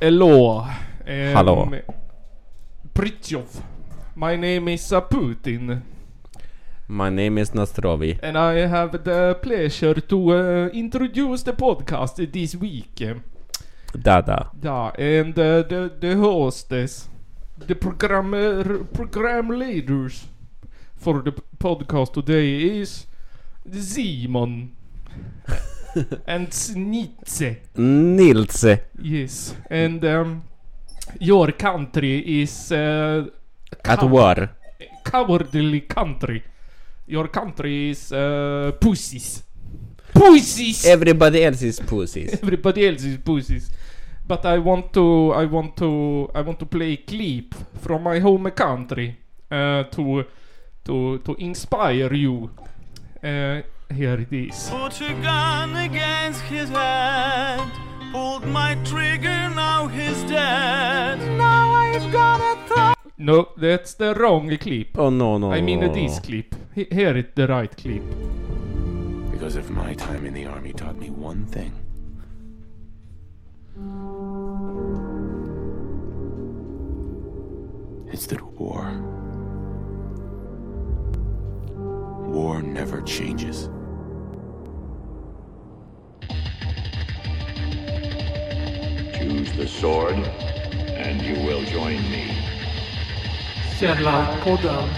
Hello. Um, Hallå. Pritjov. My name is uh, Putin. My name is Nastrovi. And I have the pleasure to uh, introduce the podcast this week. Dada. Yeah, and uh, the, the hostess, the programmer, program leaders for the podcast today is Simon and Snitze. Nilse. Yes, and um, your country is uh, At war. cowardly country. Your country is uh, pussies. Pussies. Everybody else is pussies. Everybody else is pussies. But I want to, I want to, I want to play a clip from my home country uh, to, to, to inspire you. Uh, here it is. Put a gun against his head. Pulled my trigger, now he's dead. Now I've got a thought. No, that's the wrong clip. Oh no no I mean no. this clip. He- Here it the right clip. Because if my time in the army taught me one thing, it's that war. War never changes. Choose the sword, and you will join me. Källarpodden.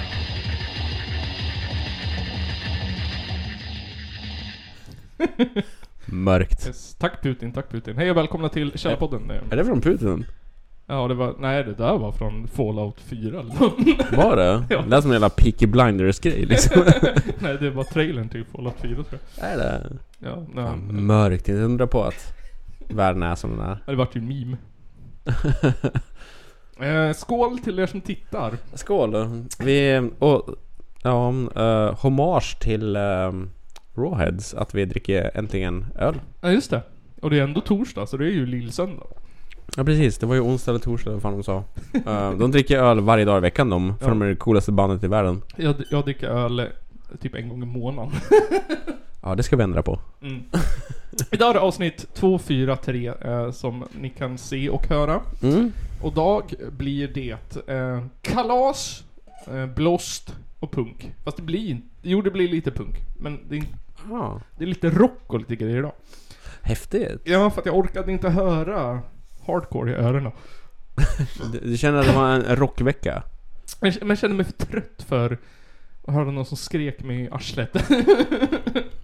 Mörkt. Yes. Tack Putin, tack Putin. Hej och välkomna till Källarpodden. Är det från Putin? Ja, det var, nej det där var från Fallout 4 eller nåt. Var det? Ja. Det lät som en jävla Peaky Blinders grej liksom. Nej, det var trailern till Fallout 4 tror jag. är det? Ja, nej. Fan, mörkt. Inte undra på att världen är som den är. Det vart ju en meme. Eh, skål till er som tittar. Skål. Vi... Och, ja, uh, hommage till um, Rawheads. Att vi dricker äntligen öl. Ja, just det. Och det är ändå torsdag, så det är ju lillsöndag. Ja precis, det var ju onsdag eller torsdag vad fan de sa. Eh, de dricker öl varje dag i veckan de, för Ja. de är det coolaste bandet i världen. Jag, jag dricker öl eh, typ en gång i månaden. Ja, det ska vi ändra på. Mm. Idag är det avsnitt 243 eh, som ni kan se och höra. Mm. Och dag blir det eh, kalas, eh, blåst och punk. Fast det blir. Jo, det blir lite punk. Men det är, Ja. det är lite rock och lite grejer idag. Häftigt. Ja, för att jag orkade inte höra hardcore i öronen. Du, du känner att det var en rockvecka? Men jag kände mig för trött för höra någon som skrek mig i arslet.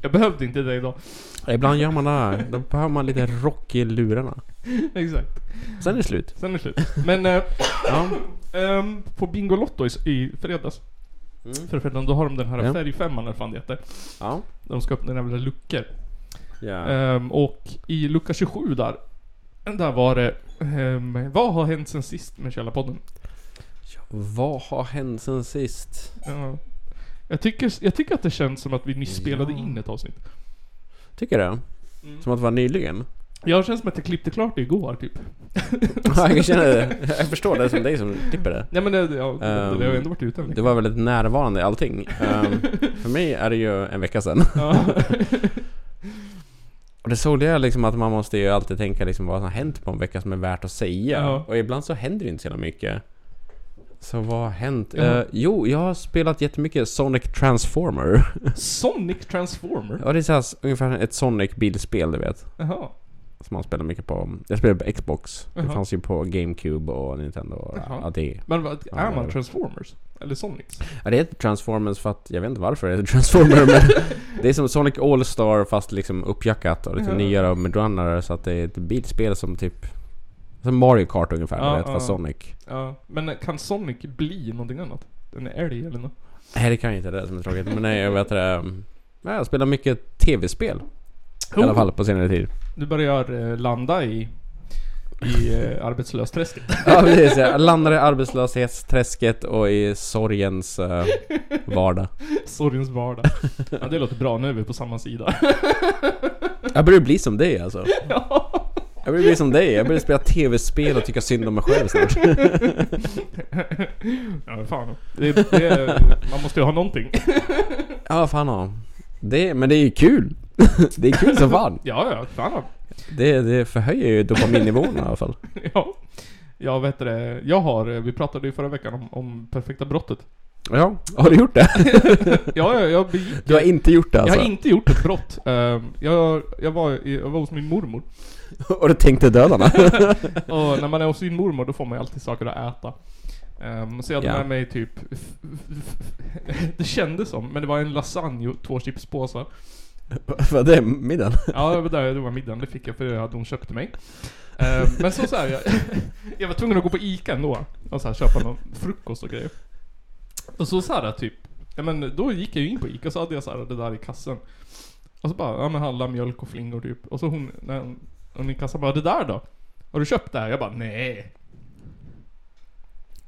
jag behövde inte det idag. Ibland gör man det. Då behöver man lite rock i lurarna. Exakt. Sen är det slut. Sen är det slut. Men eh, Ja. ehm, på Bingolotto i, i fredags. Mm. För fredagen, då har de den här Ja. färgfemman eller vad fan det heter. Ja. De ska öppna jävla luckor. ja. Ehm, och i lucka 27 där. Där var det... ehm, vad har hänt sen sist med Källarpodden? Vad har hänt sen sist? Ja. Jag, tycker, jag tycker att det känns som att vi nyss spelade Ja. in ett avsnitt. Tycker du? Mm. Som att det var nyligen? Jag känns som att jag klippte klart det igår typ. Ja, jag känner det. Jag förstår det som dig som klipper det. Nej men det, ja, det Ehm, har ju ändå varit ute en Det var väldigt närvarande i allting. Ehm, för mig är det ju en vecka sedan. Ja. Och det såg jag liksom att man måste ju alltid tänka liksom vad som har hänt på en vecka som är värt att säga. Ja. Och ibland så händer det inte så jävla mycket. Så vad har hänt? Ja. Eh, jo, jag har spelat jättemycket Sonic Transformer. Sonic Transformer? ja, det är så här, ungefär ett Sonic-bilspel du vet. Jaha. Som man spelar mycket på. Jag spelar på Xbox. Det Jaha. fanns ju på GameCube och Nintendo och ja, det. Men vad, Ja, är man det- Transformers? Eller Sonics? Ja, det heter Transformers för att, jag vet inte varför det heter Transformer men Det är som Sonic All-Star fast liksom uppjackat och lite Ja. nyare och modernare så att det är ett bilspel som typ Som Mario Kart ungefär, Ja, vet, ja. fast Sonic Ja. Men kan Sonic bli någonting annat? En älg eller något? Nej det kan jag inte, det är det som är tråkigt men nej jag vet det Jag spelar mycket tv-spel I alla Oh. fall på senare tid Du börjar eh, landa i... I eh, arbetslösträsket. Ja precis, jag landar i arbetslöshetsträsket och i sorgens eh, vardag Sorgens vardag. Ja, det låter bra, nu är vi på samma sida. Jag börjar bli som dig alltså ja. Jag börjar bli som dig, jag börjar spela tv-spel och tycka synd om mig själv snart ja, fan. Det, det, man måste ju ha någonting. Ja, fan ja. Det, men det är ju kul. det är kul som fan. Ja, ja, fan. Det, det förhöjer ju dopaminnivåerna i alla fall. ja. Ja, vet det. Jag har, vi pratade ju förra veckan om, om perfekta brottet. Ja, har du gjort det? Ja, jag, jag begick Du har inte gjort det alltså? Jag har inte gjort ett brott. Ehm, jag, jag, var, jag var hos min mormor. Och du tänkte döda den? Och när man är hos sin mormor då får man ju alltid saker att äta. Ehm, så jag hade Ja. med mig typ... det kändes som, men det var en lasagne och två chipspåsar. Vad det middagen? Ja, det var, där, det var middagen. Det fick jag för det hade hon köpt mig. Ehm, men så, så här, jag, jag var tvungen att gå på Ica ändå och så här, köpa någon frukost och grejer. Och så så här typ, ja men då gick jag ju in på Ica och så hade jag så här det där i kassen. Och så bara, ja men handla mjölk och flingor typ. Och så hon, när hon, hon i kassan bara, det där då? Har du köpt det här? Jag bara, nej.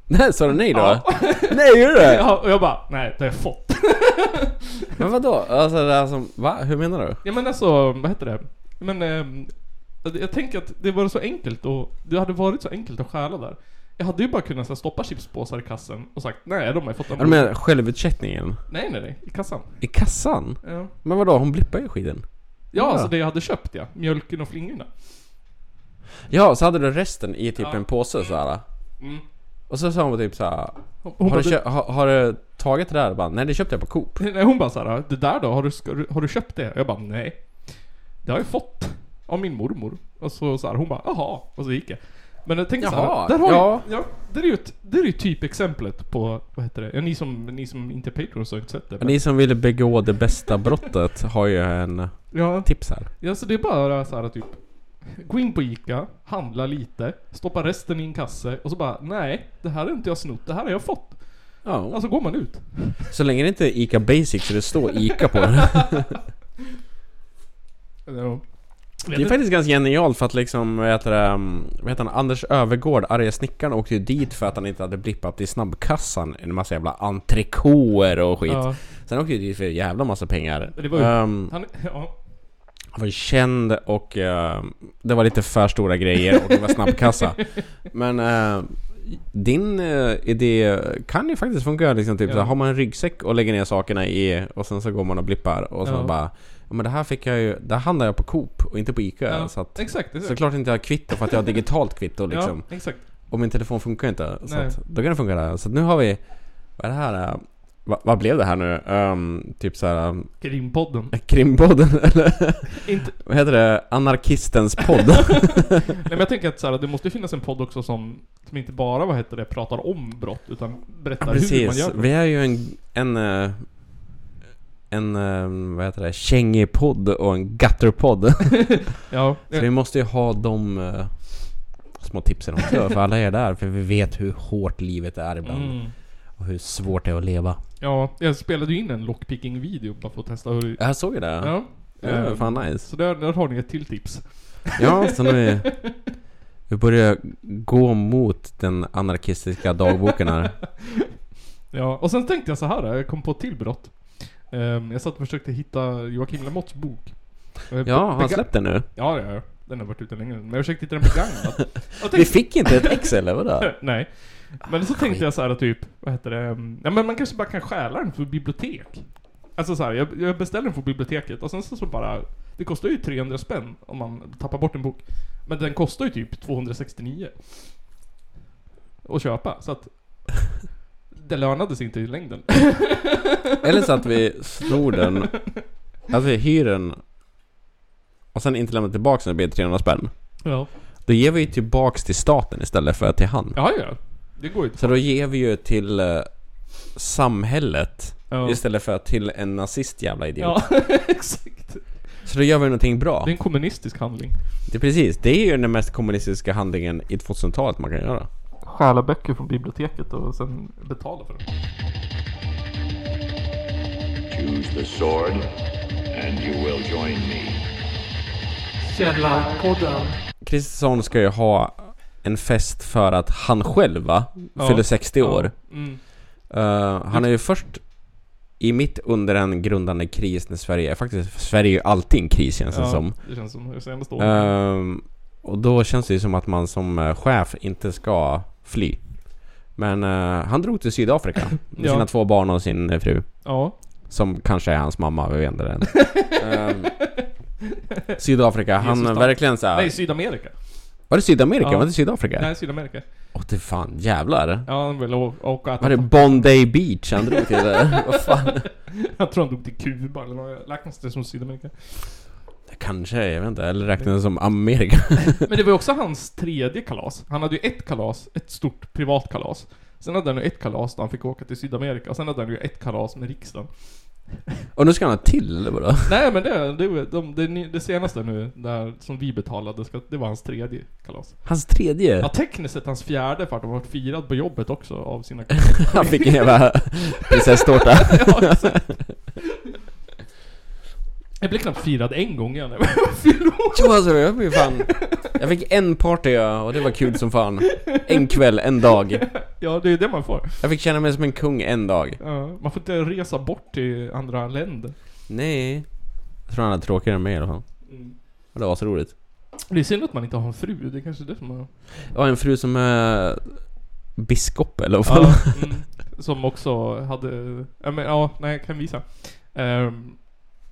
Nej, sa du nej då? Ja. Nej, gjorde du det? Ja, och jag bara, nej det har jag fått. Men vadå? Alltså det här som, va? Hur menar du? Ja men alltså, vad heter det? Men ehm, jag tänker att det var så enkelt och det hade varit så enkelt att stjäla där. Jag hade ju bara kunnat så här, stoppa chipspåsar i kassen och sagt nej de har ju fått Ja, en Du menar självutcheckningen? Nej nej nej, i kassan. I kassan? Ja. Men vadå, hon blippar ju skiten. Ja, Ja. alltså det jag hade köpt ja. Mjölken och flingorna. Ja, så hade du resten i typ Ja. en påse såhär. Mm. Och så sa hon typ såhär, Hon, har bara, du, har, har du tagit det där? Bara, nej det köpte jag på Coop. nej, hon bara såhär, det där då? Har du, har du köpt det? Jag bara nej. Det har jag fått. Av min mormor. Och så, så här, hon bara jaha. Och så gick jag. Men jag tänkte Jaha, såhär, där har ja. ju, ja, det är ju ett, det är ju typ exemplet på, vad heter det? Ja, ni som, ni som inte är patrons har inte sett det. Men ni som vill begå det bästa brottet har ju en ja, tips här. Ja, så det är bara så här typ Gå in på Ica, handla lite, stoppa resten i en kasse och så bara Nej, det här har inte jag snott, det här har jag fått. Ja. Alltså går man ut. Så länge det inte är Ica Basic så det står Ica på. Ja. Det är faktiskt ganska genialt för att liksom, vad heter det, um, vad heter han, Anders Övergård, arga snickaren åkte ju dit för att han inte hade blippat i snabbkassan en massa jävla entrecôter och skit. Ja, Sen åkte ju dit för en jävla massa pengar. Det var ju- Ehm, han, ja. han var känd och ehm, det var lite för stora grejer och det var snabbkassa. Men ehm, din eh, idé kan ju faktiskt funka liksom typ Ja. så har man en ryggsäck och lägger ner sakerna i och sen så går man och blippar och så bara Ja men det här fick jag ju, det här handlar jag på Coop och inte på Ica ja. så att exakt, exakt. Såklart inte jag har kvitto för att jag har digitalt kvitto liksom. Ja, exakt. Och min telefon funkar inte. Så att, då kan det funka där. Så nu har vi... Vad är det här? eh, Va, vad blev det här nu? Ehm, typ såhär... Um, Krimpodden. krimpodden eller? inte, vad heter det? Anarkistens podd? nej men jag tänker att så här, det måste finnas en podd också som, som inte bara, vad heter det, pratar om brott utan berättar ja, hur man precis. gör brott. Vi är ju en... En... En... eh, Vad heter det? Kängig-podd och en gutterpodd. Ja, Så vi måste ju ha de... eh, Små tipsen också för alla er där. För vi vet hur hårt livet är ibland. mm. Och hur svårt det är att leva. Ja, jag spelade ju in en lockpicking-video bara för att testa hur... Jag såg det. Ja. Ja, Eh, fan nice. Så där, där har ni ett till tips. Ja, så nu vi börjar gå mot den anarkistiska dagboken här. Ja, och sen tänkte jag så här, jag kom på ett till brott. Ehm, jag satt och försökte hitta Joakim Lamotts bok. Eh, Ja, har han släppt den nu? Ja, ja, ja. Den har varit ute länge Men jag försökte hitta den begagnad. Jag Vi fick inte ett ex eller vadå? Nej. Men så tänkte jag så här typ, vad heter det? ehm, Ja men man kanske bara kan stjäla den för bibliotek. Alltså så här, jag, jag beställer den på biblioteket och sen så, så bara... Det kostar ju 300 spänn om man tappar bort en bok. Men den kostar ju typ 269. Att köpa, så att... Det lönade sig inte i längden. Eller så att vi snor den, att vi hyr den och sen inte lämnar tillbaka den, det blir 300 spänn. Ja. Då ger vi ju tillbaks till staten istället för till han. Ja, ja. Det går ju. Så då ger vi ju till eh, samhället Ja. istället för till en nazist jävla idiot. Ja, exakt. Så då gör vi någonting bra. Det är en kommunistisk handling. Det är precis, det är ju den mest kommunistiska handlingen i 2000-talet man kan göra. Stjäla böcker från biblioteket och sen betala för dem. Choose the sword, and you will join me. Källarpodden. Kristersson ska ju ha en fest för att han själv va? Ja. Fyller 60 år. Mm. Eh, han är ju först i mitt under en grundande kris när Sverige faktiskt, Sverige är ju alltid en kris känns det Ja, som. det känns som det senaste året. Ehm, och då känns det ju som att man som eh, chef inte ska fly. Men eh, han drog till Sydafrika med Ja. sina två barn och sin eh, fru. Ja. Som kanske är hans mamma, vi vet inte än. Ehm, Sydafrika, han Jesus, verkligen såhär... Nej, Sydamerika. Var det Sydamerika? Ja. Var det Sydafrika? Nej, Sydamerika. Åh det fan, jävlar. Ja, han vill å- åka Var det Bondi Beach han drog till? Vad fan? Jag tror han dog till Kuba eller något. Räknas det som Sydamerika? Kanske, jag vet inte. Eller räknas det som Amerika? Men det var ju också hans tredje kalas. Han hade ju ett kalas, ett stort privat kalas. Sen hade han ju ett kalas där han fick åka till Sydamerika. Och sen hade han ju ett kalas med riksdagen. Och nu ska han ha till eller vadå? Nej men det, det, de, det, det senaste nu, där, som vi betalade, ska, det var hans tredje kalas. Hans tredje? Ja tekniskt sett hans fjärde för att de har varit firad på jobbet också av sina Han fick en jävla prinsesstårta. ja, exakt. Jag blev knappt firad en gång igen. Jo alltså, jag blev fan... Jag fick en party ja, och det var kul som fan. En kväll, en dag. Ja, det är det man får. Jag fick känna mig som en kung en dag. Ja, man får inte resa bort till andra länder. Nej. Jag tror han hade tråkigare än mig i alla fall. Och det var så roligt. Det är synd att man inte har en fru, det är kanske det som är... Har en fru som är biskop eller vad. Ja, mm, som också hade... Ja, men, ja, nej, jag kan visa. Ehm,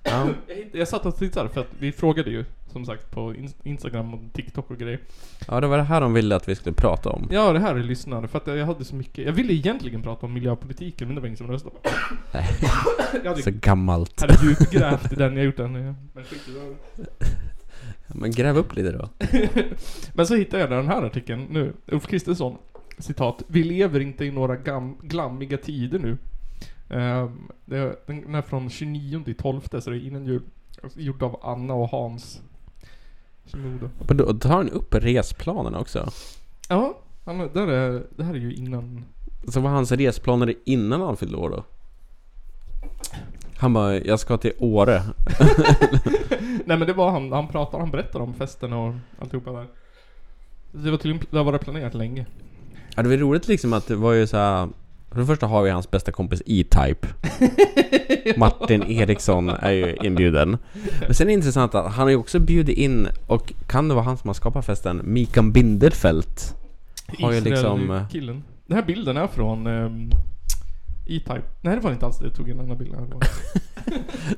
Ja. jag, jag satt och tittade för att vi frågade ju som sagt på in- Instagram och TikTok och grejer. ja, det var det här de ville att vi skulle prata om. Ja, det här är lyssnare för att jag hade så mycket. Jag ville egentligen prata om miljöpolitiken men det var ingen som röstade på. Nej. jag hade, Så gammalt. hade djupgrävt i den jag gjort den. Men skit i det. Men gräv upp lite då. Men så hittade jag den här artikeln nu. Ulf Kristersson. Citat. Vi lever inte i några gam- glammiga tider nu. Ehm, det den är från 29 till 12 så det är innan jul. Gjord av Anna och Hans. Shimoda. Men då tar han upp resplanerna också. Ja, han, där är, det här är ju innan... Så var hans resplaner innan han fyllde år då? Han bara, jag ska till Åre. Nej men det var han, han pratade, han berättade om festen och alltihopa där. Det var tydligen, det varit planerat länge. Ja, det var roligt liksom att det var ju så här. För det första har vi hans bästa kompis E-Type. Martin Eriksson är ju inbjuden. Men sen är det intressant att han har ju också bjudit in, och kan det vara han som har skapat festen, Mikael Binderfelt. Har ju liksom... eh, killen. Den här bilden är från um, E-Type. Nej det var inte alls det, jag tog en annan bild.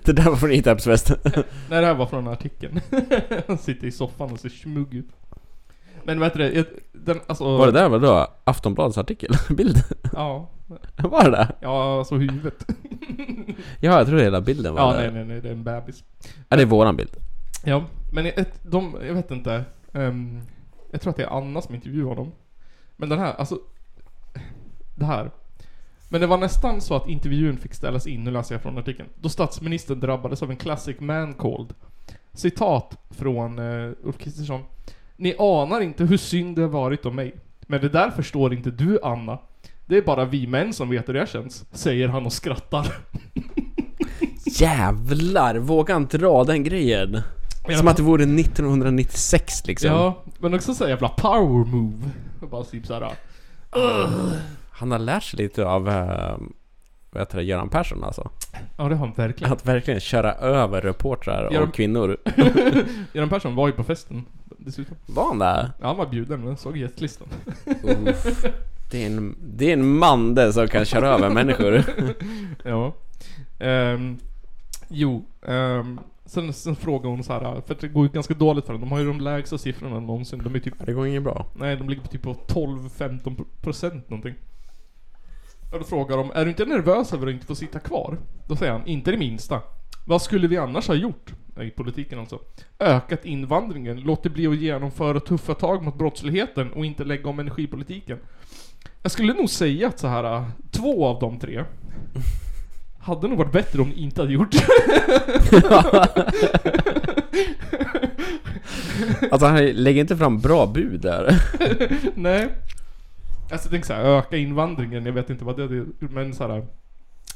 Det där var från E-Types fest. Nej det här var från artikeln. Han sitter i soffan och ser smugg ut. Men vet du det, den, alltså... Var det där var då Aftonbladets artikel? Bild? Ja. Var det? Ja, alltså huvudet. Ja, jag tror hela bilden var Ja, där. nej, nej, nej, det är en bebis. Ja, det är våran bild. Ja, men ett, de, jag vet inte. ehm, jag tror att det är Anna som intervjuar dem. Men den här, alltså. Det här. Men det var nästan så att intervjun fick ställas in, nu läser jag från artikeln. Då statsministern drabbades av en classic man cold. Citat från uh, Ulf Kristersson. Ni anar inte hur synd det har varit om mig. Men det där förstår inte du Anna. Det är bara vi män som vet hur det känns, säger han och skrattar. Jävlar, våga inte dra den grejen. Som att det vore 1996 liksom. Ja, men också så jävla power move. Bara typ såhär. Han har lärt sig lite av, uh, vad heter det, Göran Persson alltså. Ja det har han verkligen. Att verkligen köra över reportrar Göran- och kvinnor. Göran Persson var ju på festen dessutom. Var han där? Ja, han var bjuden, men såg gästlistan. Det är, en, det är en man det som kan köra över människor. ja. Ehm, jo, ehm, sen, sen frågade hon så här, för det går ju ganska dåligt för dem. De har ju de lägsta siffrorna någonsin. De är typ, Det går inget bra. nej de ligger på typ på 12-15 procent någonting. Och då frågar de, är du inte nervös över att inte få sitta kvar? Då säger han, inte det minsta. Vad skulle vi annars ha gjort? I politiken alltså. Ökat invandringen, låtit bli att genomföra tuffa tag mot brottsligheten och inte lägga om energipolitiken. Jag skulle nog säga att så här äh, två av de tre hade nog varit bättre om ni inte hade gjort Alltså han lägger inte fram bra bud där. Nej. Alltså jag tänker såhär, öka invandringen, jag vet inte vad det är, men såhär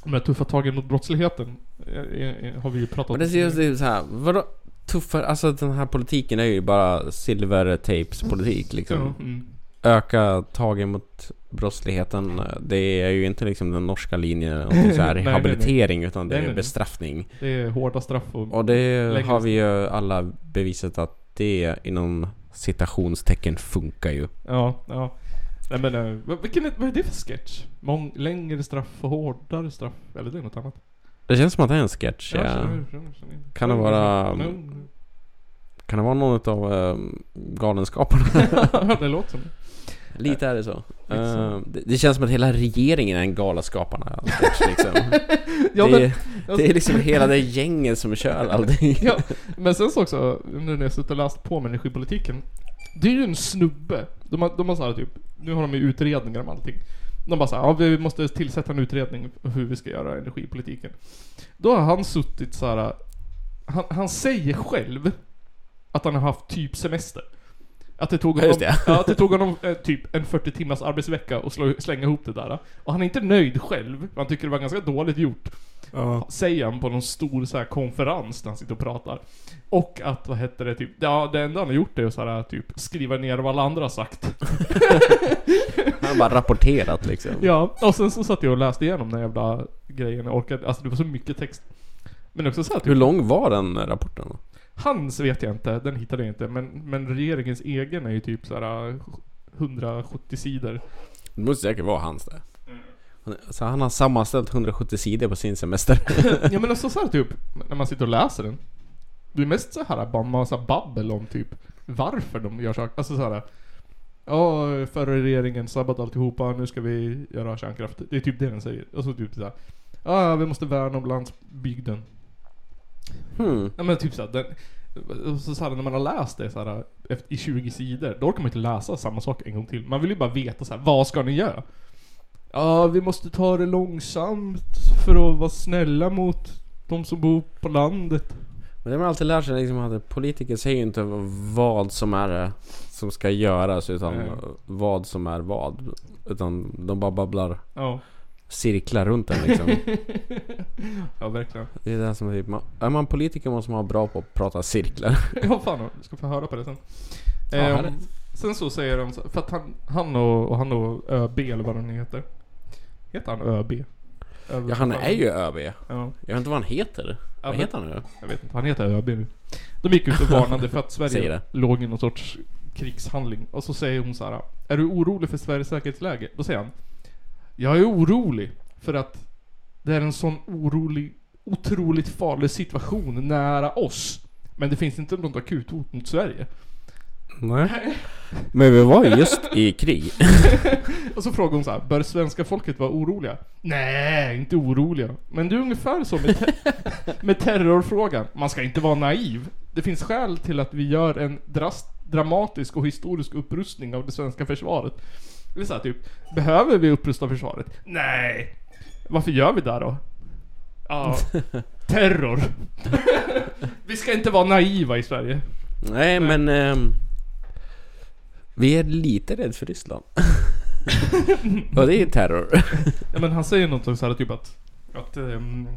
de här tuffa tagen mot brottsligheten eh, eh, har vi ju pratat Men det ser ju så här, vadå? Tuffare, alltså den här politiken är ju bara silvertapes politik liksom. Mm. Öka tagen mot brottsligheten, det är ju inte liksom den norska linjen eller så här Nej, nej, nej. rehabilitering utan det Nej, är nej, nej. bestraffning. Det är hårda straff och... Och det har vi ju alla bevisat att det inom citationstecken funkar ju. Ja, ja. Nej men, eh, vilken vad är det för sketch? Mång, längre straff och hårdare straff? Eller det är något annat? Det känns som att det är en sketch. Ja. känner- Kan det vara-. Kan det vara någon av uh, galenskaparna? det låter som. Lite är det så. Eh, det, det känns som att hela regeringen är en Galenskaparna sketch liksom. Ja, det, men, det är liksom hela det gänget som kör allting. ja, men sen så också, nu när jag suttit och läst på om energipolitiken. Det är ju en snubbe. De har, de har så här typ, nu har de ju utredningar om allting. De bara såhär, ja vi måste tillsätta en utredning om hur vi ska göra energipolitiken. Då har han suttit så här. Han, han säger själv att han har haft typ semester. Att det tog Ja, honom, det. ja, att det tog honom eh, typ en 40 timmars arbetsvecka och slå, slänga ihop det där. Och han är inte nöjd själv. Han tycker det var ganska dåligt gjort. Säger han på någon stor så här konferens där han sitter och pratar. Och att, vad heter det, typ, ja det enda han har gjort är att så här, typ skriva ner vad alla andra har sagt. Han har bara rapporterat liksom. Ja, och sen så satt jag och läste igenom den jävla grejen. Jag orkade, alltså det var så mycket text. Men också så här, Hur typ, lång var den rapporten? då? Hans vet jag inte, den hittade jag inte. Men, men regeringens egen är ju typ så här 170 sidor. Det måste säkert vara hans det. Så han har sammanställt 170 sidor på sin semester. ja men också så här typ, när man sitter och läser den. Det är mest så här bara massa babbel om typ varför de gör saker. Alltså så här. Ja, förra regeringen sabbat alltihopa, nu ska vi göra kärnkraft. Det är typ det den säger. Och så typ såhär. Ja, vi måste värna om landsbygden. Hmm. Ja men typ såhär, den, så, så här, när man har läst det så här, efter, i 20 sidor, då orkar man inte läsa samma sak en gång till. Man vill ju bara veta så här, vad ska ni göra? Ja, vi måste ta det långsamt för att vara snälla mot de som bor på landet. Men det man alltid lärt sig liksom att politiker säger ju inte vad som är det som ska göras utan Nej. vad som är vad. Utan de bara babblar Ja, cirklar runt den liksom. ja verkligen. Det är det som är typ, man, är man politiker måste man vara bra på att prata cirklar. Ja fan, du ska få höra på det sen. Ja, härligt. sen så säger de för att han, han och, och han och ÖB eller vad han heter. Heter han ÖB? Över- Ja han är ju ÖB. Ja. Jag vet inte vad han heter. Ja, vad heter han nu? Jag vet inte, han heter ÖB nu. De gick ut och varnade för att Sverige låg i någon sorts krigshandling. Och så säger hon så här: Är du orolig för Sveriges säkerhetsläge? Då säger han Jag är orolig för att det är en sån orolig, otroligt farlig situation nära oss. Men det finns inte något akut hot mot Sverige. Nej. Men vi var ju just i krig. Och så frågar hon så här, bör svenska folket vara oroliga? Nej, inte oroliga. Men det är ungefär så med, te- med terrorfrågan. Man ska inte vara naiv. Det finns skäl till att vi gör en drast- dramatisk och historisk upprustning av det svenska försvaret. Det så här, typ, behöver vi upprusta försvaret? Nej. Varför gör vi det då? Ja, terror. vi ska inte vara naiva i Sverige. Nej men... ehm, vi är lite rädda för Ryssland. Och det är terror. Ja men han säger något så här typ att att ehm,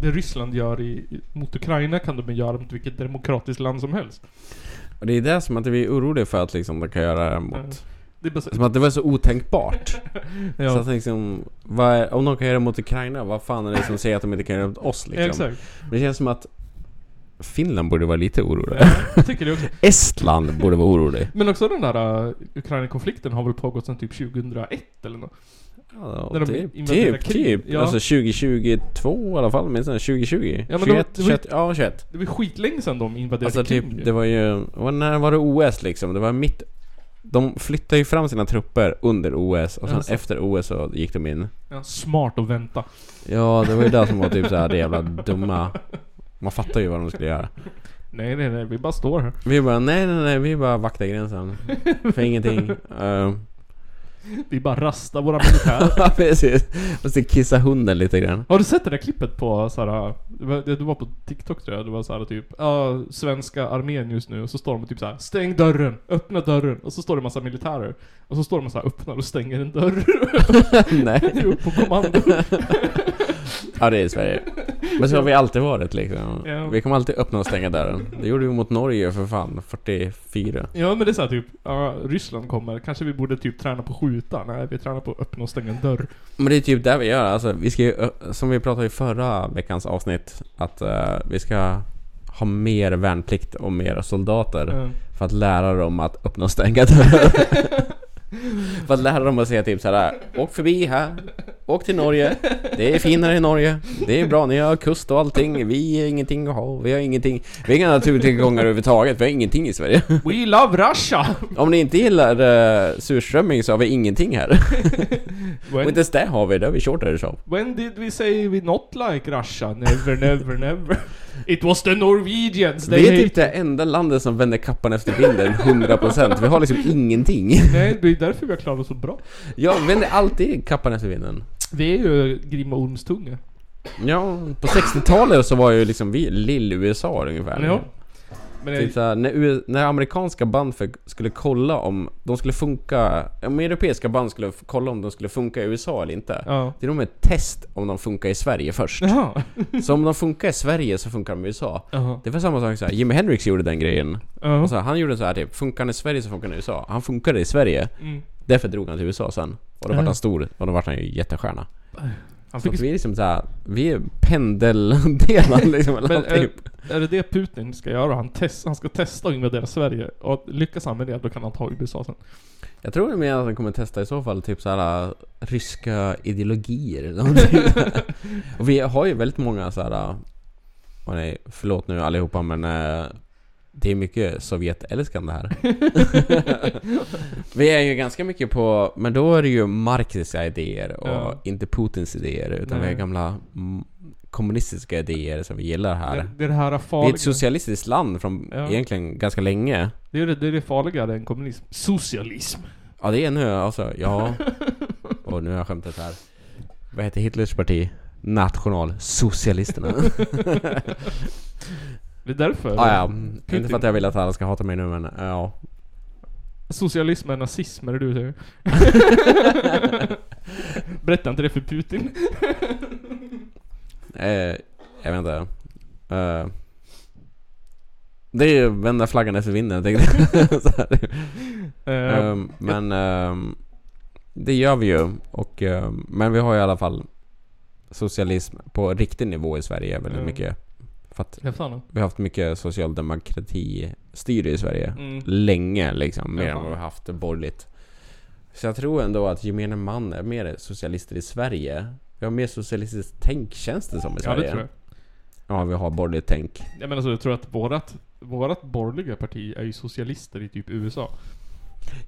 det Ryssland gör i, i- mot Ukraina kan de göra mot vilket demokratiskt land som helst. Och det är det som att vi är oroliga för att liksom de kan göra det mot... Det så, Som att det var så otänkbart. Så ja, att liksom, är, om de kan göra det mot Ukraina, vad fan är det som säger att de inte kan göra det mot oss liksom? Men det känns som att Finland borde vara lite orolig. Ja, jag tycker det också. Estland borde vara orolig. Men också den där uh, Ukraina-konflikten har väl pågått sedan typ 2001 eller något? Ja, När de typ, invaderar typ, typ. Ja. Alltså 2022 i alla fall, åtminstone 2020. Ja, men 21, de- de- 21, ja 21. Det var skitlänge sedan de invaderade Alltså typ, Krim ju. det var ju, när var det OS liksom? Det var mitt De flyttade ju fram sina trupper under OS och sen Alltså. efter OS så gick de in ja, Smart att vänta. Ja, det var ju det som var typ såhär det jävla dumma Man fattar ju vad de skulle göra Nej nej nej, vi bara står här. Vi bara nej nej nej, vi bara vaktar gränsen För ingenting uh, Vi bara rastar våra militärer. Ja precis, måste kissa hunden lite grann. Har du sett det där klippet på såhär, det var, på TikTok tror jag, det var såhär typ, ja, svenska armén just nu, och så står de typ såhär, stäng dörren, öppna dörren, och så står det massa militärer, och så står de såhär, öppnar och stänger en dörr. Nej. Jo, på kommando. Ja det är Sverige Men så har vi alltid varit liksom Ja. Vi kommer alltid öppna och stänga dörren Det gjorde vi mot Norge för fan, 44 Ja men det är såhär typ, ja, Ryssland kommer, kanske vi borde typ träna på skjuta? Nej, vi tränar på att öppna och stänga en dörr. Men det är typ det vi gör, alltså vi ska ju, som vi pratade i förra veckans avsnitt Att eh, vi ska ha mer värnplikt och mer soldater Ja. För att lära dem att öppna och stänga dörrar För att lära dem att säga typ såhär Åk förbi här åk till Norge. Det är finare i Norge. Det är bra, ni har kust och allting. Vi har ingenting att ha. Vi har ingenting. Vi har inga naturtillgångar överhuvudtaget. Vi har ingenting i Sverige. We love Russia! Om ni inte gillar uh, surströmming så har vi ingenting här. Och When, inte ens det har vi, det har vi short därifrån. when did we say we not like Russia? Never, never, never. It was the Norwegians, they Vi är typ det enda landet som vänder kappan efter vinden 100%. Vi har liksom ingenting. Nej, är därför vi har klarat oss så bra. Jag vänder alltid kappan efter vinden. Vi är ju Grim och Ormstunga. Ja, på 60-talet så var ju liksom vi lill-USA ungefär. Ja. Men jag, Typ såhär, när, när amerikanska band för, skulle kolla om de skulle funka, om europeiska band skulle kolla om de skulle funka i USA eller inte. ja. Det är nog ett test om de funkar i Sverige först. Jaha. Så om de funkar i Sverige så funkar de i USA. Jaha. Det var samma sak såhär, Jimi Hendrix gjorde den grejen. Ja. Och så här, han gjorde så här typ, funkar han i Sverige så funkar han i USA. Han funkade i Sverige, Mm. därför drog han till USA sen. Och då Ja. vart han stor, och då vart han ju jättestjärna. Han Så fick att vi är liksom såhär, vi är pendeldelar liksom, eller Men är, är det det Putin ska göra? Han, test, han ska testa att invadera Sverige. Och lyckas han med det, då kan han ta USA sen. Jag tror mer att han kommer testa i så fall typ så här ryska ideologier eller någonting. Och vi har ju väldigt många så här. Och nej, förlåt nu allihopa men eh, det är mycket Sovjetälskande här. vi är ju ganska mycket på, men då är det ju marxiska idéer och Ja. inte Putins idéer utan vi Nej. har gamla mm, kommunistiska idéer som vi gillar här. Det, det är det här Vi är farliga. ett socialistiskt land från Ja. egentligen ganska länge. det, är det, det är det farligare än kommunism. Socialism. Ja det är nu alltså, ja. Och nu har jag skämtat här. Vad heter Hitlers parti? Nationalsocialisterna. Det är därför. ah, ja, Putin- inte för att jag vill att alla ska hata mig nu men ja. Socialism är nazism, är det du säger? Berätta inte det för Putin. Eh, jag vet inte. Eh, det är ju vända flaggan efter vinden tänkte jag. Eh, Ehm, Men ehm, det gör vi ju. Och, ehm, men vi har i alla fall socialism på riktig nivå i Sverige väldigt Ja. mycket. För att vi har haft mycket socialdemokrati-styre i Sverige. Mm. länge liksom, mer Ja. än vad vi har haft borgerligt. Så jag tror ändå att gemene man är mer socialister i Sverige. Vi har mer socialistiskt tänk känns det som i Ja, Sverige. det tror jag. Ja, vi har borgerligt tänk. Jag menar så, jag tror att vårat, vårat borgerliga parti är ju socialister i typ USA.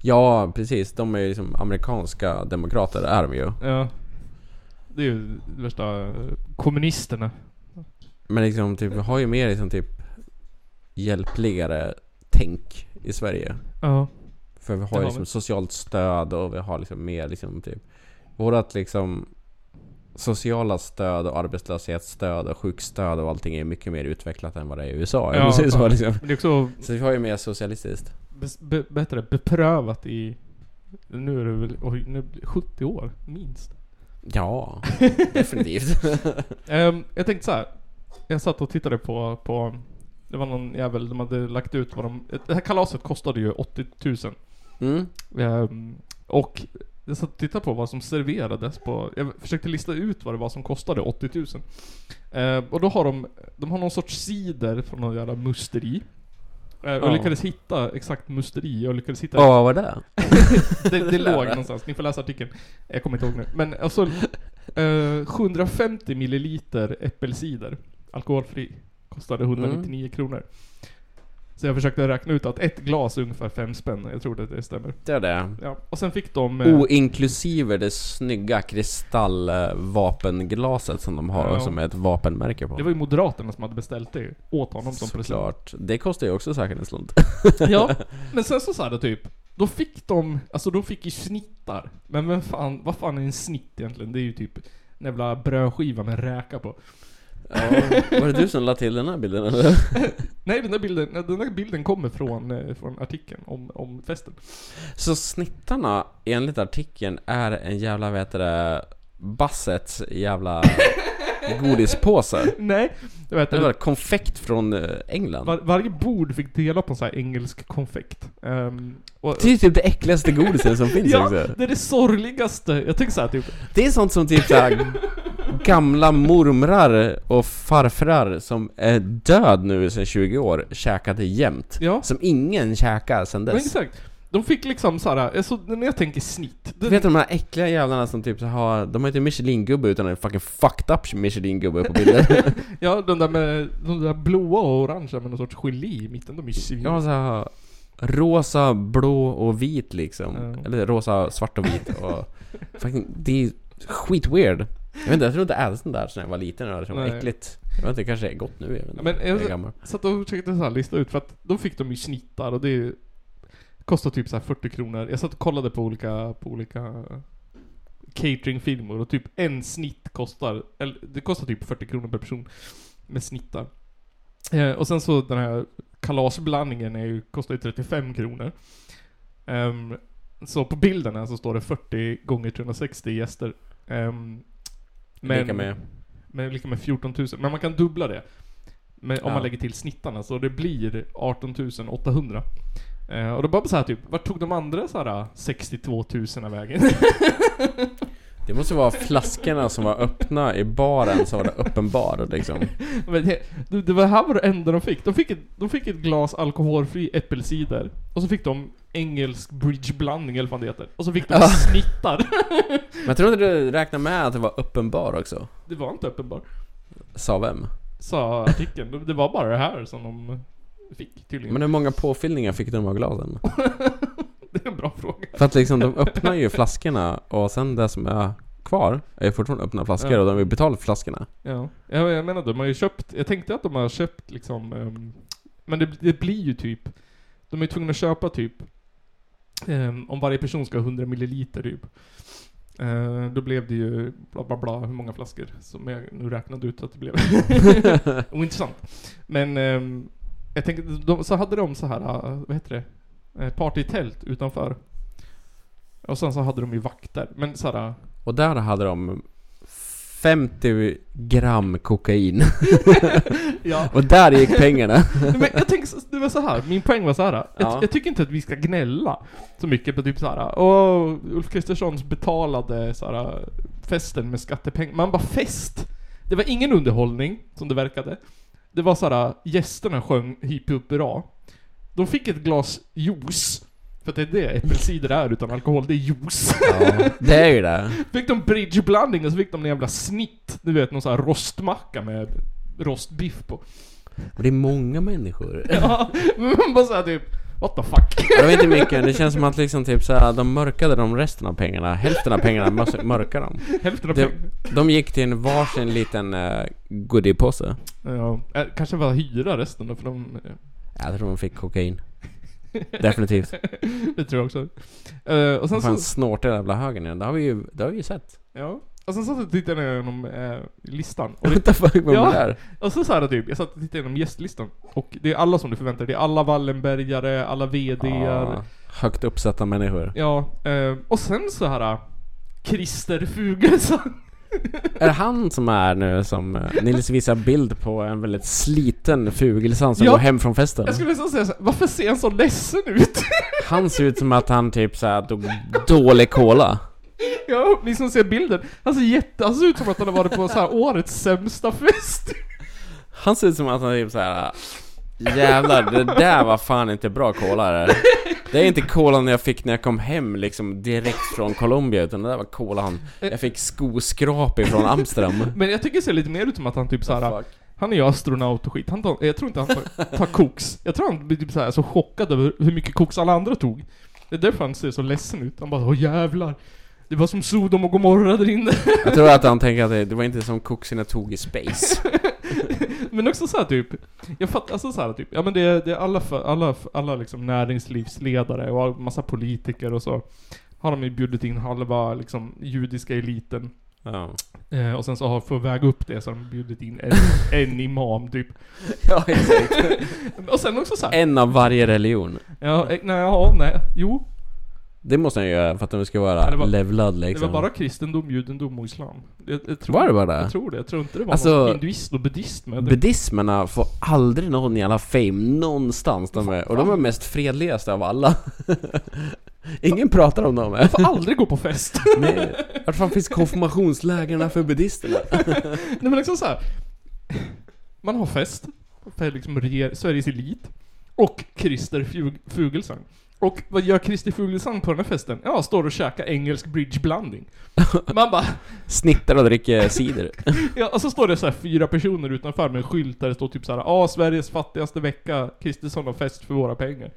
Ja, precis. De är ju liksom amerikanska demokrater, är de ju. Ja. Det är ju värsta kommunisterna. Men liksom typ, vi har ju mer liksom typ hjälpligare tänk i Sverige. Ja. För vi har har ju liksom vi. socialt stöd och vi har liksom mer liksom typ Vårat liksom Sociala stöd och arbetslöshetsstöd och sjukstöd och allting är mycket mer utvecklat än vad det är i USA. Ja, Ja, så, liksom. Också så vi har ju mer socialistiskt. be, bättre beprövat i... Nu är det väl, oj, nu, 70 år, minst. Ja, definitivt. Ehm, jag tänkte så här. Jag satt och tittade på, på det var någon jävel, de hade lagt ut vad de... Det här kalaset kostade ju 80 000. Mm. Ehm, och jag satt och tittade på vad som serverades på... Jag försökte lista ut vad det var som kostade 80 000. Ehm, och då har de... De har någon sorts cider från någon jävla musteri. Ehm, och lyckades hitta exakt musteri och lyckades hitta... Ja, vad var det? det, det låg någonstans, ni får läsa artikeln. Jag kommer inte ihåg nu. Men alltså, eh, 750 milliliter äppelcider, alkoholfri, kostade 199 kronor. Så jag försökte räkna ut att ett glas är ungefär fem spänn, jag tror att det stämmer. Det är det. Ja, och sen fick de... eh, Och inklusive det snygga kristallvapenglaset som de har Ja. som är ett vapenmärke på. det var ju Moderaterna som hade beställt det åt honom som present. Såklart. Det kostar ju också säkert en slant. Ja, men sen så sa det typ, då fick de, alltså de fick ju snittar. Men vem fan, vad fan är en snitt egentligen? Det är ju typ en jävla brödskiva med räka på. Ja, var det du som la till den här bilden eller? Nej den där bilden, den där bilden kommer från, eh, från artikeln om, om festen. Så snittarna, enligt artikeln, är en jävla, vet du det, Bassets jävla godispåse. Nej, jag vet Det var konfekt från eh, England. Var, varje bord fick dela på en sån här engelsk konfekt. Ehm, och, Det är typ det äckligaste godisen som finns ja, också. det är det sorgligaste. Jag tycker såhär typ, Det är sånt som typ såhär gamla mormrar och farfrar som är död nu sedan 20 år käkade jämt. ja. Som ingen käkar sedan Men dess. exakt. De fick liksom såhär, alltså, när jag tänker snitt. Du vet de här äckliga jävlarna som typ har, de har inte Michelin-gubbe utan en fucking fucked up Michelin-gubbe på bilden. ja, de där med, de där blåa och orangea med någon sorts gelé i mitten, de är svin. Jag har så här rosa, blå och vit liksom. Ja. Eller rosa, svart och vit och fucking, det är skitweird. Jag vet inte, jag tror inte ätit sånt där sen jag var liten och det var Nej. äckligt. Jag vet inte, kanske är gott nu, jag vet inte. Men jag jag- är gammal. Så att de försökte så här lista ut, för att då fick de ju snittar och det kostar typ så här 40 kronor. Jag satt och kollade på olika, på olika cateringfilmer och typ en snitt kostar, eller det kostar typ 40 kronor per person med snittar. Eh, och sen så den här kalasblandningen är ju, kostar ju 35 kronor. Ehm, så på bilden här så står det 40 gånger 360 gäster. Um, Lika med. med, lika med 14 000. Men man kan dubbla det. Med, om Ja. man lägger till snittarna, så det blir 18 800. Eh, och då bara så här typ, vart tog de andra så här 62 000 vägen? Det måste vara flaskorna som var öppna i baren som var det uppenbara liksom. Men det, det, det var här var det enda de fick. De fick, ett, de fick ett glas alkoholfri äppelcider. Och så fick de engelsk bridgeblandning eller vad det heter. Och så fick de Ja. snittar. Men jag tror inte du räknar med att det var uppenbar också? Det var inte uppenbart. Sa vem? Sa artikeln. Det- var bara det här som de fick tydligen. Men hur många påfyllningar fick de av glasen? Det är en bra fråga. För att liksom, de öppnar ju flaskorna och sen det som är kvar är fortfarande öppna flaskor Ja. och de vill betala för flaskorna. Ja, jag, jag menar de har ju köpt, jag tänkte att de har köpt liksom, ehm, men det, det blir ju typ, de är ju tvungna att köpa typ, ehm, om varje person ska ha 100 milliliter typ. Eh, då blev det ju bla bla bla, hur många flaskor som jag nu räknade ut att det blev. Ointressant. Men ehm, jag tänkte, de, så hade de så här, eh, vad heter det? Partytält utanför. Och sen så hade de ju vakter. Men så här, Och där hade de 50 gram kokain. ja. Och där gick pengarna. Men jag tänker, det var så här. min poäng var så här. Jag, Ja. jag tycker inte att vi ska gnälla så mycket på typ så här. Åh, Ulf Kristerssons betalade så här, festen med skattepengar. Man bara fest! Det var ingen underhållning, som det verkade. Det var så här, gästerna sjöng Hipp upp hurra. De fick ett glas juice. För det är det äppelcider är utan alkohol, det är juice. Ja, det är ju det. fick de bridgeblandning och så fick de en jävla snitt. Du vet, någon sån här rostmacka med rostbiff på. Och det är många människor. Ja, men bara såhär typ, what the fuck? Jag vet inte mycket, det känns som att liksom typ såhär, de mörkade de resten av pengarna. Hälften av pengarna mör- mörkade de. Hälften av pengarna. de gick till en varsin liten uh, goodiepåse. Ja, eh, kanske bara hyra resten då, för de... Jag tror de fick kokain. Definitivt. Det tror jag också. Eh, och sen Fan så... snortiga jävla högen igen. Det har vi ju, det har vi ju sett. Ja. Och sen så tittade jag igenom eh, listan. Och, det, fuck Ja. där? och så såhär typ, jag satt och tittade igenom gästlistan. Och det är alla som du förväntar dig. Det är alla Wallenbergare, alla VDR. Ja, högt uppsatta människor. Ja, eh, och sen så här Christer Fuglesang. Är det han som är nu som eh, Nils visar bild på en väldigt sliten Fuglesang som Ja. går hem från festen? Jag skulle nästan säga så här, varför ser han så ledsen ut? Han ser ut som att han typ såhär tog dålig cola. Ja, ni som ser bilden. Han ser jätte... Han ser ut som att han har varit på så här årets sämsta fest. Han ser ut som att han typ såhär Jävlar, det där var fan inte bra cola det. Det är inte colan jag fick när jag kom hem liksom direkt från Colombia utan det där var colan Jag fick skoskrap ifrån Amsterdam. Men jag tycker det ser lite mer ut som att han typ så här. Fuck. Han är ju astronaut och skit. Han tar, jag tror inte han tar, tar koks. Jag tror han blir typ så, här, så chockad över hur mycket koks alla andra tog. Det är därför han ser så ledsen ut. Han bara åh jävlar. Det var som Sodom och Gomorra där inne. Jag tror att han tänker att det, det var inte som koksen jag tog i space. Men också så här typ, jag fattar, alltså så här typ, ja men det det är alla, för, alla, alla liksom näringslivsledare och massa politiker och så har de ju bjudit in halva liksom judiska eliten. Ja, Eh, och sen så har, för att väga upp det så har de bjudit in en, en imam typ. ja exakt. Och sen också så här, En av varje religion. ja, eh, nej, ja, nej, jo. Det måste han göra för att de ska vara det var- levlad Det liksom. var bara kristendom, judendom och islam. Jag, jag tror, Var det bara det? Jag tror det. Jag tror inte det var Alltså, någon hinduism och buddhism. med det. Buddhismerna får aldrig någon jävla fame någonstans de är, och de är mest fredligaste av alla. Ingen pratar om dem. Jag får aldrig gå på fest. Nej, vart fan finns konfirmationslägren för buddhisterna? Nej men liksom så här. Man har fest för liksom Sveriges elit och Christer Fug- Fuglesang. Och vad gör Christer Fuglesang på den här festen? Ja, står och käkar engelsk bridgeblandning. Man bara, Snittar och dricker cider. ja, och så står det så här fyra personer utanför med en skylt där det står typ så här, ja, Sveriges fattigaste vecka, Kristersson har fest för våra pengar.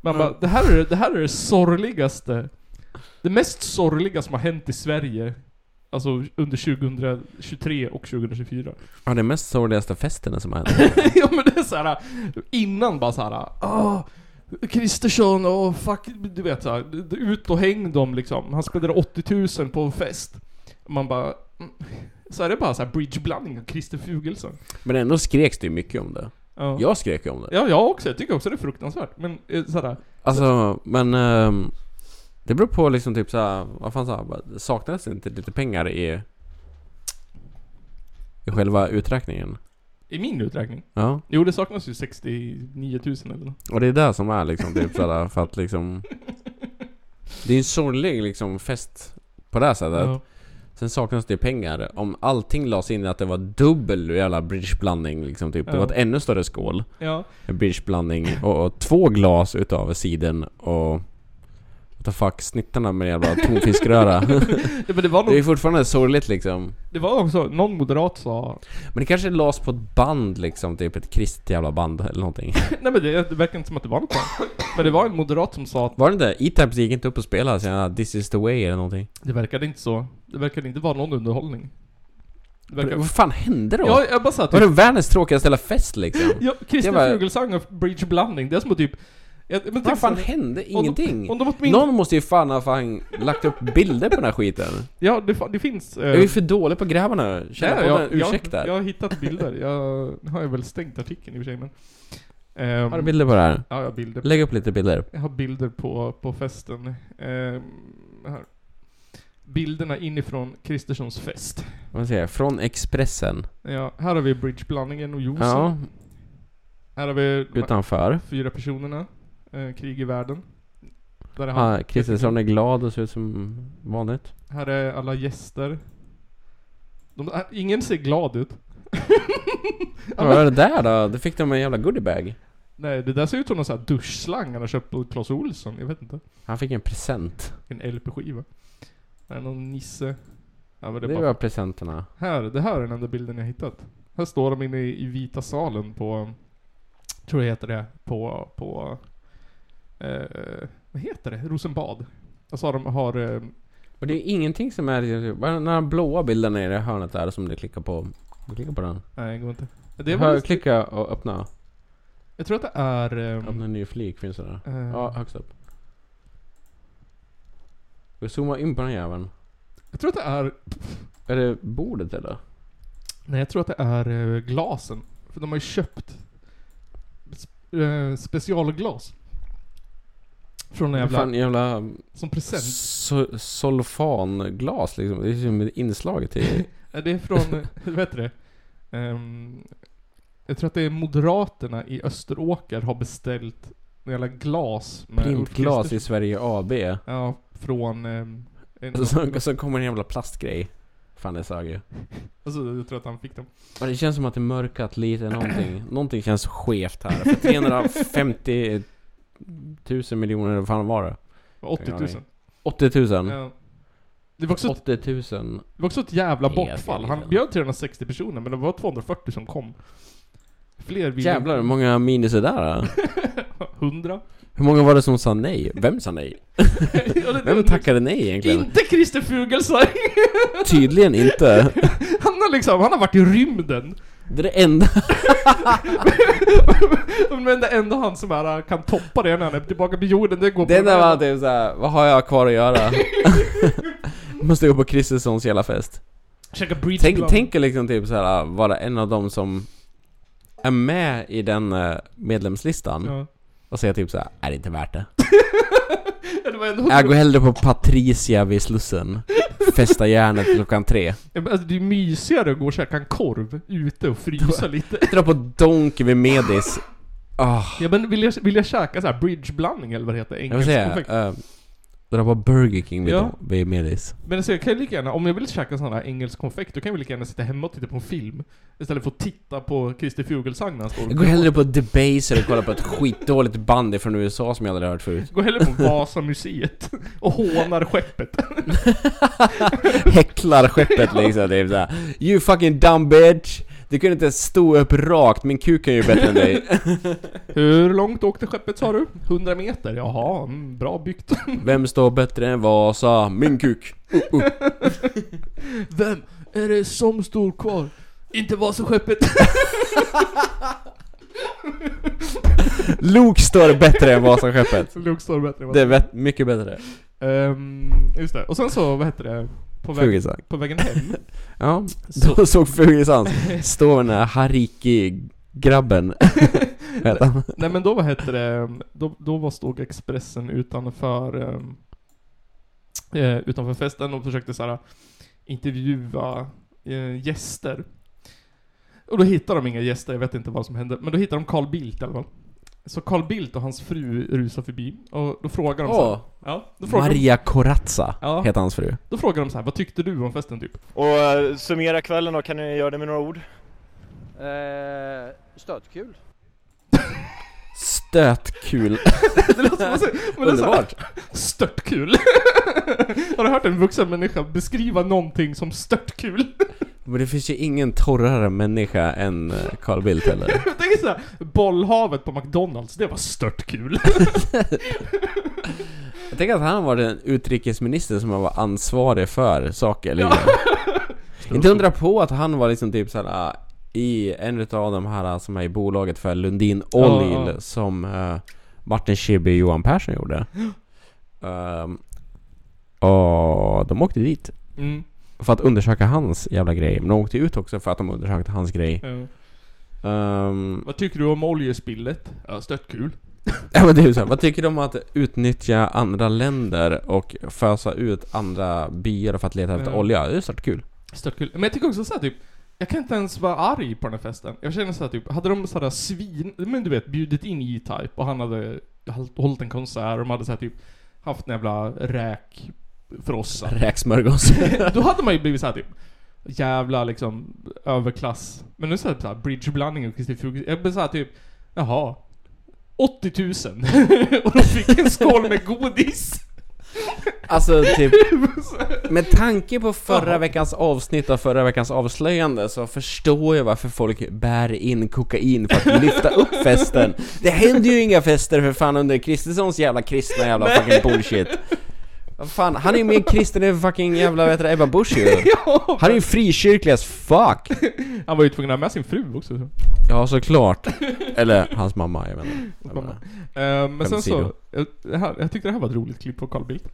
Man bara, det här, är, det här är det sorgligaste, det mest sorgliga som har hänt i Sverige, alltså under 2023 och 2024. Ja, det är mest sorgligaste festen som har hänt. ja men det är såhär, innan bara såhär, ah Kristersson och fuck, du vet såhär, ut och häng dem liksom. Han spelade 80 000 på en fest. Man bara, mm. så är det bara såhär bridgeblandning av Christer Fuglesang. Men ändå skreks det ju mycket om det. Ja. Jag skrek ju om det. Ja, jag också. Jag tycker också det är fruktansvärt. Men eh, såhär, Alltså, men... ehm, det beror på liksom typ såhär, vad fan sa jag? Saknades inte lite pengar i... I själva uträkningen? I min uträkning. Ja. Jo, det saknas ju 69 000 eller nåt. Och det är det som är liksom typ såhär, för att liksom... Det är en sorglig liksom fest på det här sättet. Ja. Sen saknas det pengar. Om allting lades in att det var dubbel jävla bridgeblandning liksom typ. Det Ja. var ett ännu större skål. ja. Bridgeblandning och, och två glas utav cider och... The fuck, snittarna med jävla tonfiskröra. ja men det var det är nog, fortfarande sorgligt liksom. det var också, någon moderat sa Men det kanske lades på ett band liksom, typ ett kristet jävla band eller någonting. Nej men det, det verkar inte som att det var något band. Men det var en moderat som sa att Var det inte? E-Types gick inte upp och spelade sina 'This is the way' eller någonting? det verkade inte så. Det verkade inte vara någon underhållning. Verkar... Vad fan hände då? Ja, jag bara sa Var typ... det världens tråkigaste jävla fest liksom? Ja, Christer var- Fuglesang och bridgeblandning, det är som att typ... Men Vad tänk fan hände? om de- Ingenting? Om de. Någon måste ju fan ha fan lagt upp bilder på den här skiten. Ja, det, det finns... eh, Jag är för dålig på att gräva nu. Känner jag, den, ursäkta. jag, jag har hittat bilder. Jag har ju väl stängt artikeln i och för sig men... ehm, Har du bilder på det här? Ja, jag har bilder. Lägg upp lite bilder. Jag har bilder på, på festen. Ehm, här. Bilderna inifrån Kristerssons fest. Vad säger jag? Från Expressen. Ja, här har vi bridgeblandningen och juicen. Ja, Här har vi utanför. fyra personerna. Eh, krig i världen. Där är han. Ja, Kristersson är glad och ser ut som vanligt. Här är alla gäster. De, äh, ingen ser glad ut. Vad var det där då? Det fick de en jävla goodiebag. Nej, det där ser ut som någon sån här duschslang han har köpt på Clas Ohlson. Jag vet inte. Han fick en present. En LP-skiva. Här är någon nisse. Ja, men det Det bara... var presenterna. Här, det här är den enda bilden jag hittat. Här står de inne i, i vita salen på... Tror jag heter det. På... på eh, vad heter det? Rosenbad. Alltså de har... Eh, Och det är ingenting som är... Vad är den här blåa bilden nere i hörnet där som du klickar på? Du klickar på den. nej, det går inte. Det Hör, klicka och öppna. jag tror att det är... ehm, Öppna en ny flik, finns det där? eh, Ja, högst upp. Vi zoomar in på den jäveln. Jag tror att det är... Är det bordet eller? Nej, jag tror att det är eh, glasen. För de har ju köpt eh, specialglas. Från en jävla... fan jävla... Som present. So solfanglas liksom. Det är som ett inslag till... Det är från, hur heter det? Ehm, jag tror att det är Moderaterna i Österåker har beställt jävla glas med Printglas i. Sverige AB. Ja, från... Um, en, så, så kommer en jävla plastgrej. Fan det sög ju. alltså, jag tror att han fick dem. Men det känns som att det mörkat lite någonting. Någonting känns skevt här. För 350 000 miljoner, vad fan var det? 80 000. 80 000? Ja. Det var, också ett, 80 000. det var också ett jävla bortfall. Han bjöd 360 personer, men det var 240 som kom. Fler ville... Jävlar hur många minus är där? då? 100? Hur många var det som sa nej? Vem sa nej? Vem tackade nej egentligen? Inte Christer Fuglesang! Tydligen inte. Han har liksom, han har varit i rymden. Det är det enda. Men det enda han som är, kan toppa det när han är tillbaka på jorden, det går på Det enda den här- var typ såhär, vad har jag kvar att göra? Måste gå på Kristerssons hela fest. Tänk, tänk liksom typ såhär, vara en av dem som är med i den eh, medlemslistan Ja. och säga typ såhär, är det inte värt det? Det. Jag går hellre på Patricia vid Slussen. Festa järnet klockan tre. Ja, men Alltså, det är mysigare att gå och käka en korv ute och frysa lite. Dra på Donk vid Medis. Ah, Ja men vill jag, vill jag käka så här bridgeblandning eller vad det heter? jag vill Engelsk säga, konfekt? Eh, Dra på Burger King vid, Ja. vid Medis. Men alltså jag kan ju lika gärna, om jag vill käka sån här engelsk konfekt, då kan jag väl lika gärna sitta hemma och titta på en film. Istället för att titta på Christer Fuglesang när han står Jag går hellre på Debaser och kollar på ett skitdåligt band från USA som jag aldrig hört förut. Gå hellre på Vasamuseet och hånar skeppet. Häcklar skeppet liksom, typ såhär You fucking dumb bitch! Du kunde inte stå upp rakt, min kuk är ju bättre än dig. Hur långt åkte skeppet sa du? 100 meter? Jaha, mm, bra byggt. Vem står bättre än Vasa? Min kuk! Vem är det som står kvar? Inte Vasaskeppet. Luke står bättre än Vasaskeppet. Luke står bättre än Det är mycket bättre. Ehm, just det. Och sen så, vad heter det? På, väg, på vägen hem. Ja, Så- då såg Fuglesang stå den här Hariki-grabben. Nej men då vad hette det, då, då var stod Expressen utanför ehm, eh, utanför festen och försökte såhär intervjua eh, gäster. Och då hittade de inga gäster, jag vet inte vad som hände, men då hittade de Carl Bildt i alla fall. Så Carl Bildt och hans fru rusar förbi och då frågar de så här, Åh, ja, då frågar, de, Maria Corazza Ja. heter hans fru. då frågar de så här, vad tyckte du om festen typ? Och eh, summera kvällen då, kan ni göra det med några ord? Eh, stötkul. Stötkul. Det låter som men det är så här, Underbart. störtkul. Har du hört en vuxen människa beskriva någonting som störtkul? Men det finns ju ingen torrare människa än eh, Carl Bildt heller. Jag tänker såhär, bollhavet på McDonalds, det var stört kul. Jag tänker att han var den utrikesminister som var ansvarig för saker liksom. Inte undra på att han var liksom typ såhär äh, i en utav de här som är i bolaget för Lundin Oil Ja, ja. som uh, Martin Schibbye och Johan Persson gjorde. Um, och de åkte dit Mm. För att undersöka hans jävla grej. Men de åkte ut också för att de undersökte hans grej. Ja. Um, Vad tycker du om oljespillet? Ja, stört kul. Ja men det är så här, vad tycker du om att utnyttja andra länder och fösa ut andra byar för att leta efter Ja. olja? Det är så kul. Stört kul. Men jag tycker också såhär typ, jag kan inte ens vara arg på den här festen. Jag känner såhär typ, hade de sådär svin, men du vet, bjudit in E-Type och han hade hållit en konsert och de hade såhär typ haft en jävla räk frossa. Räksmörgås. Då hade man ju blivit såhär typ jävla liksom överklass. Men nu så här, så här bridgeblandning och Christer Fuglesang. Jag blev såhär typ, jaha. 80 000. och de fick en skål med godis. alltså typ, med tanke på förra veckans avsnitt och förra veckans avslöjande så förstår jag varför folk bär in kokain för att lyfta upp festen. Det händer ju inga fester för fan under Kristerssons jävla kristna jävla fucking bullshit. Vad fan, han är ju mer kristen än fucking jävla vet du, Ebba Busch ju. ja, Han är ju frikyrklig as fuck! Han var ju tvungen att ha med sin fru också. Så. Ja, såklart. Eller hans mamma, jag inte. Jag Mamma. menar. Eh, men sen så, jag, det här, jag tyckte det här var ett roligt klipp på Carl Bildt.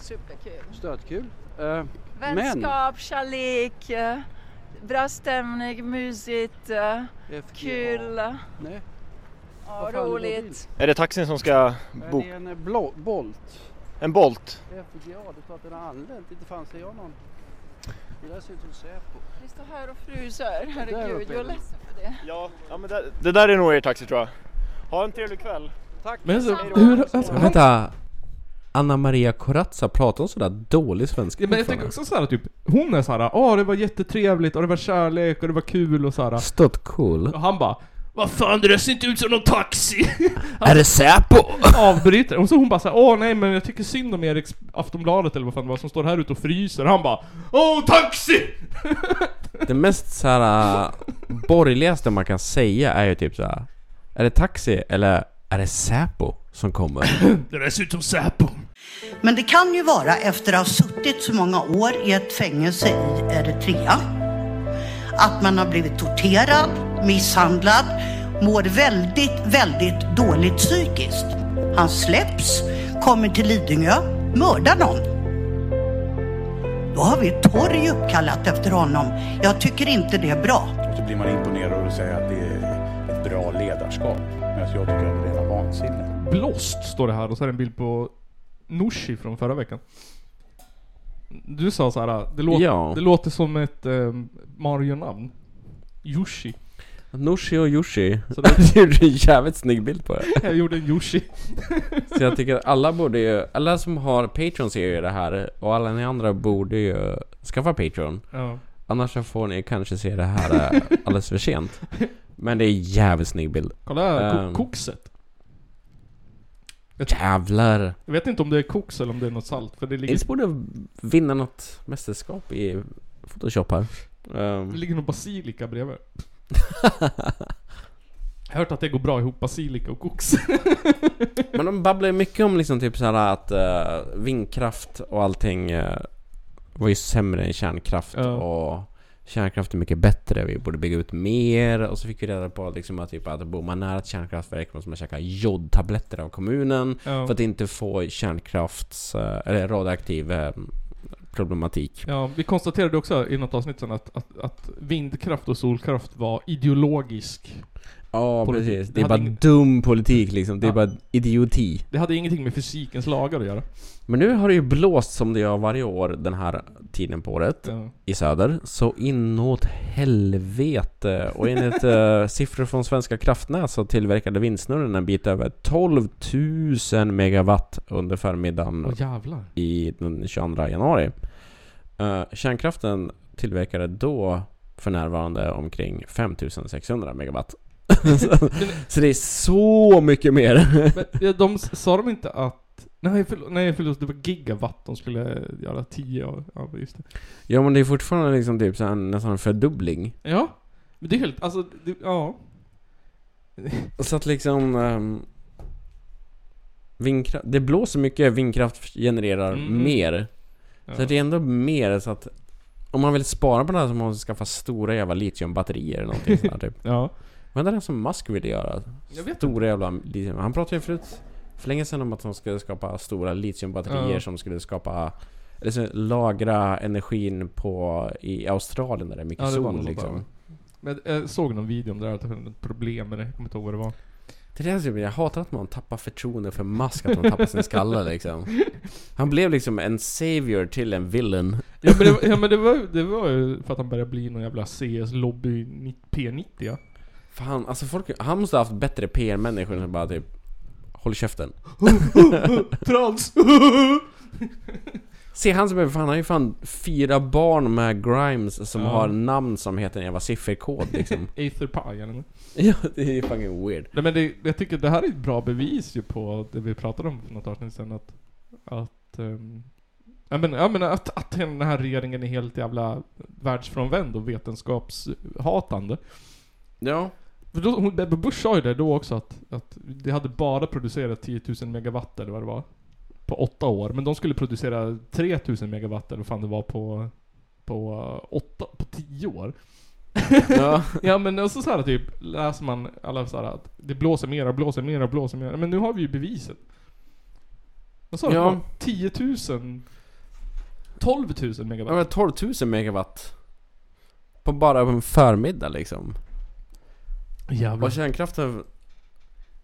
Superkul. Stötkul. Eh, men, Vänskap, kärlek, eh, bra stämning, mysigt, eh, FGA. kul, Nej, Vad fan är roligt. Är det taxin som ska boka? det är en eh, blå, Bolt. En Bolt? FGA, klart den har anlänt. Inte fan ser jag någon. Det där ser ut som Säpo. Vi står här och fryser, Där herregud, jag är ledsen för det. Ja, ja men det, det där är nog er taxi tror jag. Ha en trevlig kväll. Tack. Men så, hur, alltså, Vänta, Anna Maria Corazza, pratar hon sådär dålig svenska ja, men jag tänker också såhär typ, hon är såhär, åh det var jättetrevligt och det var kärlek och det var kul och såhär. Stått cool. Och han bara, vad fan det där ser inte ut som någon taxi! Är det Säpo? Avbryter. Och så hon bara såhär, åh nej men jag tycker synd om Eriks Aftonbladet eller vad fan det var som står här ute och fryser. Han bara, åh taxi! Det mest såhär borgerligaste man kan säga är ju typ såhär Är det taxi eller är det Säpo som kommer? Det där ser ut som Säpo. Men det kan ju vara efter att ha suttit så många år i ett fängelse i Eritrea. Att man har blivit torterad, misshandlad, mår väldigt, väldigt dåligt psykiskt. Han släpps, kommer till Lidingö, mördar någon. Då har vi ett torg uppkallat efter honom. Jag tycker inte det är bra. Och så blir man imponerad och säger att det är ett bra ledarskap. Medan jag tycker att det är rena vansinne. Blåst står det här och så är det en bild på Nooshi från förra veckan. Du sa så här, det, låter, Ja. det låter som ett eh, Mario-namn. Yoshi. Nooshi och Yoshi. Så du gjorde en jävligt snygg bild på det. Jag gjorde en Yoshi. Så jag tycker att alla borde ju, alla som har Patreon ser ju det här och alla ni andra borde ju skaffa Patreon. Ja. Annars så får ni kanske se det här eh, alldeles för sent. Men det är jävligt snygg bild. Kolla ko- Ehm. kokset. Jävlar! Jag vet inte om det är koks eller om det är något salt, för det ligger, Ils borde vinna något mästerskap i Photoshop här. Ehm, det ligger någon basilika bredvid. Jag har hört att det går bra ihop, basilika och koks. Men de babblar ju mycket om liksom typ såhär att uh, vindkraft och allting uh, var ju sämre än kärnkraft Ja. och kärnkraft är mycket bättre, vi borde bygga ut mer och så fick vi reda på liksom att, typ, att bor man nära ett kärnkraftverk måste man käka jodtabletter av kommunen Ja. för att inte få kärnkrafts... eh, eller radioaktiv eh, problematik. Ja, vi konstaterade också i något avsnitt sen att, att, att vindkraft och solkraft var ideologisk. Ja Politik. precis, Det det är bara ing- dum politik liksom, det är Ja. bara idioti. Det hade ingenting med fysikens lagar att göra. Men nu har det ju blåst som det gör varje år den här tiden på året Ja. i söder. Så inåt helvete. Och enligt uh, siffror från Svenska kraftnät så tillverkade vindsnurren en bit över 12 000 megawatt under förmiddagen jävlar. i den 22 januari. Uh, kärnkraften tillverkade då för närvarande omkring 5600 megawatt. så, det är så mycket mer. Men ja, de sa de inte att... Nej förlåt, nej förlåt, det var gigawatt de skulle göra 10 av. Ja, just det. ja men det är fortfarande liksom typ så här, nästan en fördubbling. Ja. Men det är helt, alltså, det, ja. Så att liksom... Um, vindkraft, det blåser mycket, vindkraft genererar Mm. mer. ja. Så det är ändå mer så att... Om man vill spara på det här så måste man skaffa stora jävla litiumbatterier eller någonting sånt typ. Ja. Vad är det som Musk ville göra? Stora jävla litium... Han pratade ju förut, för länge sedan om att de skulle skapa stora litiumbatterier Ja. som skulle skapa... Eller så lagra energin på... I Australien där det är mycket Ja, det sol liksom. Men jag såg någon video om det där, att det var ett problem med det. Jag kommer inte ihåg vad det var. Det är det jag hatar att man tappar förtroende för Musk, att man tappar sin skalle liksom. Han blev liksom en savior till en villain. Ja men det, var- ja, men det, var, det var ju för att han började bli någon jävla CS-lobby P90 ja. Fan, alltså folk, han måste ha haft bättre PR-människor som bara typ Håll käften. Trans! Se han som är, fan, han har ju fan fyra barn med Grimes som Ja. har namn som heter en jävla sifferkod liksom. Aether Pie eller ja, det är ju fucking weird. Nej men det, jag tycker det här är ett bra bevis ju på det vi pratade om för något avsnitt sen att... Att... Um, jag menar, jag menar att, att den här regeringen är helt jävla världsfrånvänd och vetenskapshatande. Ja. Då, Ebba Busch sa ju det då också att, att det hade bara producerat 10 000 megawatt eller vad det var. På åtta år. Men de skulle producera 3 000 megawatt eller vad fan det var på... På uh, åtta, på tio år. Ja. ja men och så, så här typ, läser man alla så här att det blåser mera, blåser mera, blåser mera. Men nu har vi ju beviset. Vad sa Ja. du? 10 000? 12 000 Det megawatt? var 12 000 megawatt. På bara en förmiddag liksom. Jävlar. Och kärnkraften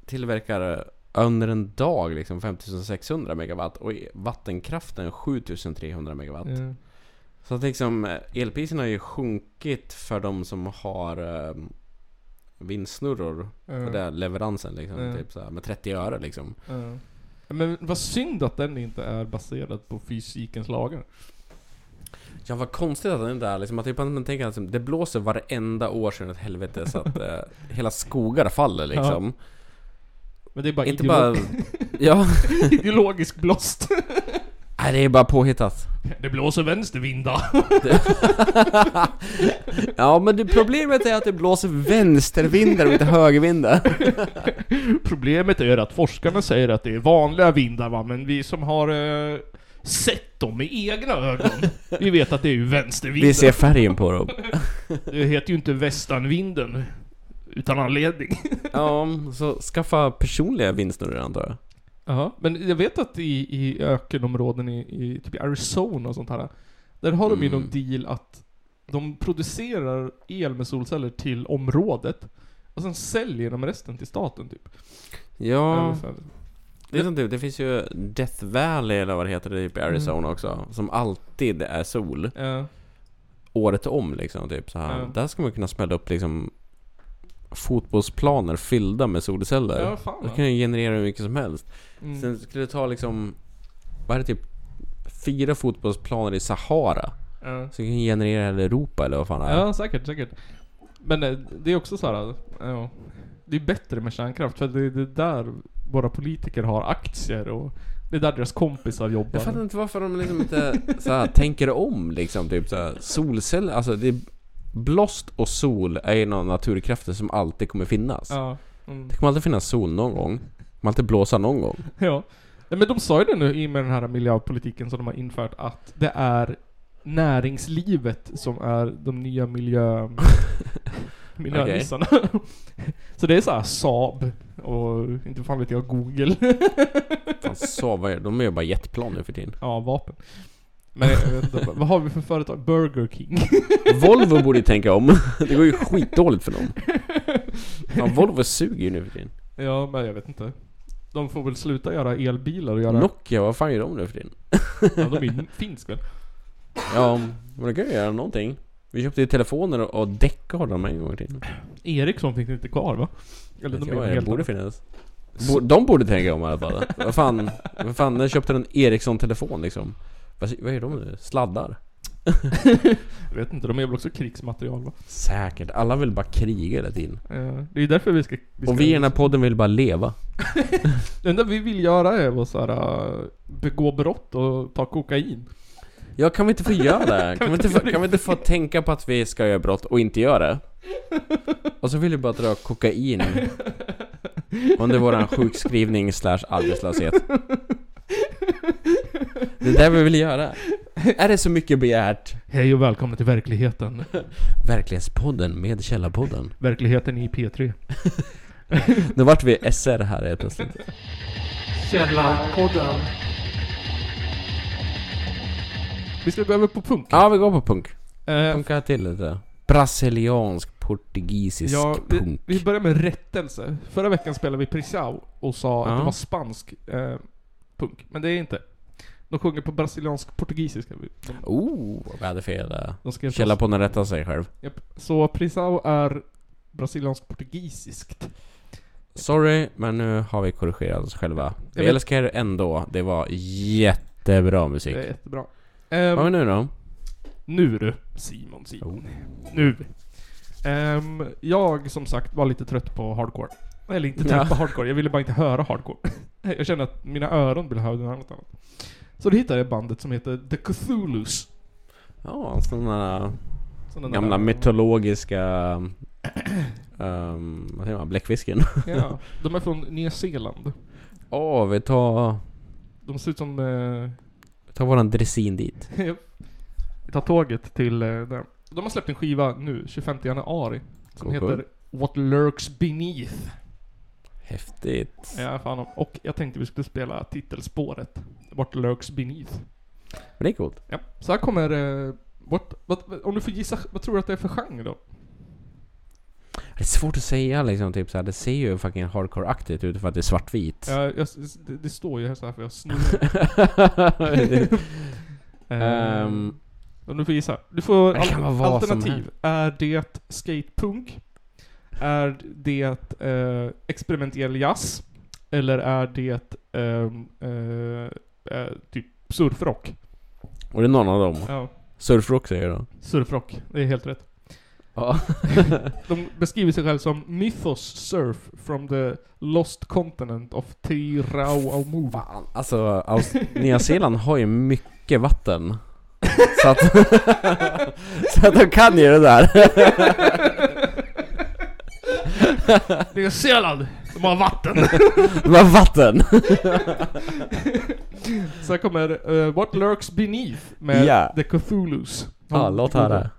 tillverkar under en dag liksom 5600 megawatt och vattenkraften 7300 megawatt. Ja. Så att liksom eh, elpriserna har ju sjunkit för de som har eh, vindsnurror Ja. på den leveransen liksom. Ja. Typ så här, med 30 öre liksom. Men vad synd att den inte är baserad på fysikens lagar. Ja vad konstigt att den är liksom. Att man tänker att det blåser varenda år sedan ett helvete så att eh, hela skogar faller liksom. Men det är bara Inte ideolo- bara... Ja. ideologisk blåst. Nej det är bara påhittat. Det blåser vänstervindar. Ja men det problemet är att det blåser vänstervindar och inte högervindar. Problemet är att forskarna säger att det är vanliga vindar va, men vi som har eh, sett dem med egna ögon, vi vet att det är ju vänstervindar. Vi ser färgen på dem. Det heter ju inte västanvinden. Utan anledning. Ja, så skaffa personliga vindsnurror antar jag. Ja, men jag vet att i, i ökenområden i, i typ Arizona och sånt här, där har de ju Mm. någon deal att de producerar el med solceller till området, och sen säljer de resten till staten typ. Ja. Det är som typ, det finns ju Death Valley eller vad det heter typ i Arizona också. Som alltid är sol. Ja. Året om liksom typ så här. Ja. Där ska man kunna smälla upp liksom fotbollsplaner fyllda med solceller. Ja, fan, Då kan du generera hur mycket som helst. Mm. Sen skulle det ta liksom, vad är det typ, fyra fotbollsplaner i Sahara. Ja. Så du kan generera hela Europa eller vad fan det är. Ja, säkert, säkert. Men eh, det är också så här, ja, det är bättre med kärnkraft för det är det är där våra politiker har aktier och det är där deras kompisar jobbar. Jag fattar inte varför de liksom inte så här, tänker om liksom, typ så här, solceller, alltså det är Blåst och sol är ju några naturkrafter som alltid kommer finnas. Ja. Mm. Det kommer alltid finnas sol någon gång. Det kommer alltid blåsa någon gång. Ja. ja. Men de sa ju det nu i och med den här miljöpolitiken som de har infört att det är näringslivet som är de nya miljö... miljönissarna. så det är så här Saab och inte fan vet jag Google. Fan, så, vad är, de är ju bara jetplan nu för tiden. ja, vapen. Men jag vet inte, vad har vi för företag? Burger King. Volvo borde ju tänka om. Det går ju skitdåligt för dem. Fan, Volvo suger ju nu för tiden. ja, men jag vet inte. De får väl sluta göra elbilar och göra... Nokia, vad fan gör de nu för tiden? Ja, de är ju finsk väl? Ja, men de kan ju göra någonting. Vi köpte ju telefoner och- däck av dem en gång tiden. Ericsson finns inte kvar va? Eller de är det helt borde finnas. Bo- De borde tänka om i alla fall. Vad fan, vad fan, när köpte en Ericsson-telefon liksom? Vad, vad är de nu? Sladdar? Jag vet inte, de är väl också krigsmaterial va? Säkert. Alla vill bara kriga hela tiden. Ja, det är därför vi ska... Vi ska Och vi i den här podden vill bara leva. Det enda vi vill göra är att så här, äh, begå brott och ta kokain. Ja, kan vi inte få göra det? Kan vi inte få, kan vi inte få tänka på att vi ska göra brott och inte göra det? Och så vill vi bara dra kokain under våran sjukskrivning slash arbetslöshet. Det är det vi vill göra. Är det så mycket begärt? Hej och välkomna till verkligheten. Verklighetspodden med Källarpodden. Verkligheten i P3. Nu vart vi SR här helt plötsligt. Källarpodden. Vi ska gå över på punk. Ja, vi går på punk. Eh, Punka till lite. Brasiliansk, portugisisk ja, vi, punk. vi börjar med rättelse. Förra veckan spelade vi Prisau och sa att Ja. det var spansk eh, punk. Men det är inte. De sjunger på brasiliansk portugisiska. De, Oh, vi hade fel där. de skrev Källarpodden rättar sig själv. Japp. Så Prisau är brasiliansk portugisiskt. Sorry, men nu har vi korrigerat oss själva. Vi älskar er ändå. Det var jättebra musik. Det är jättebra. Vad har vi Um, nu då? nu du, Simon, Simon. Nu. Ehm, jag som sagt var lite trött på hardcore. Eller inte trött Ja. på hardcore, jag ville bara inte höra hardcore. Jag kände att mina öron ville höra något annat. Så då hittade jag bandet som heter The Cthulhus. Ja, sådana gamla där- mytologiska... Um, vad säger man? Bläckfisken. Ja, de är från Nya Zeeland. Åh, vi tar... De ser ut som... Eh, Vi tar våran dressin dit. vi tar tåget till eh, där. De har släppt en skiva nu, 25 januari. Som Cool, heter cool. What Lurks Beneath. Häftigt. Ja, fan. Och jag tänkte vi skulle spela titelspåret. What Lurks Beneath. Men det är coolt. Ja, så här kommer... Eh, what, vad, om du får gissa, vad tror du att det är för genre då? Det är svårt att säga liksom, typ såhär. Det ser ju fucking hardcore-aktigt ut för att det är svartvit. Ja, jag, det, det står ju här så här för jag snurrar. Ehm, Om du får gissa. Du får Det kan al- vara vad som alternativ. Är det skatepunk? Är det eh, experimentell jazz? Eller är det ehm, eh, eh, typ surfrock? och det är någon av dem. Ja, Surfrock säger jag då. surfrock. Det är helt rätt. Ja. De beskriver sig själv som Mythos Surf from the Lost Continent of Tirauamu. Fan, alltså Aus- Nya Zeeland har ju mycket vatten. Så att, så att de kan ju det där. Nya Zeeland! De har vatten! De har vatten. Här kommer eh, What Lurks Beneath med Ja. The Cthulhus. Ja, låt höra.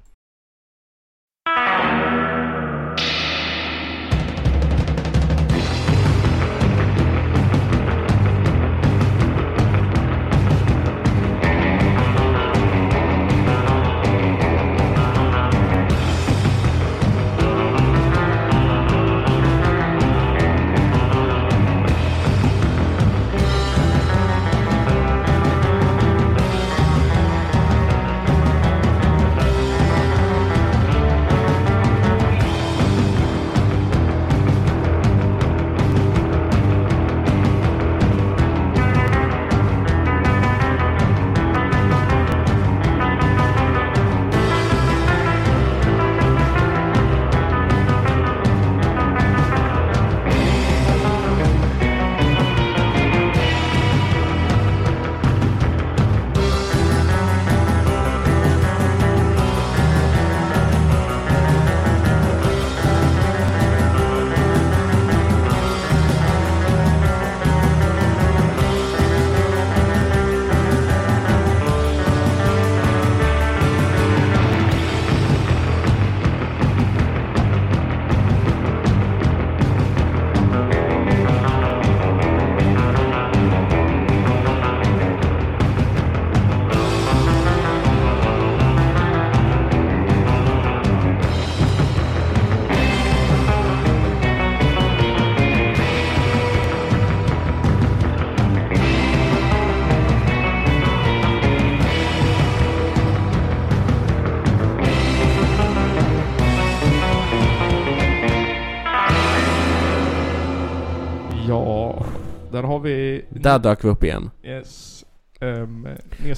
Där har vi... Där dök vi upp igen. Yes. Um,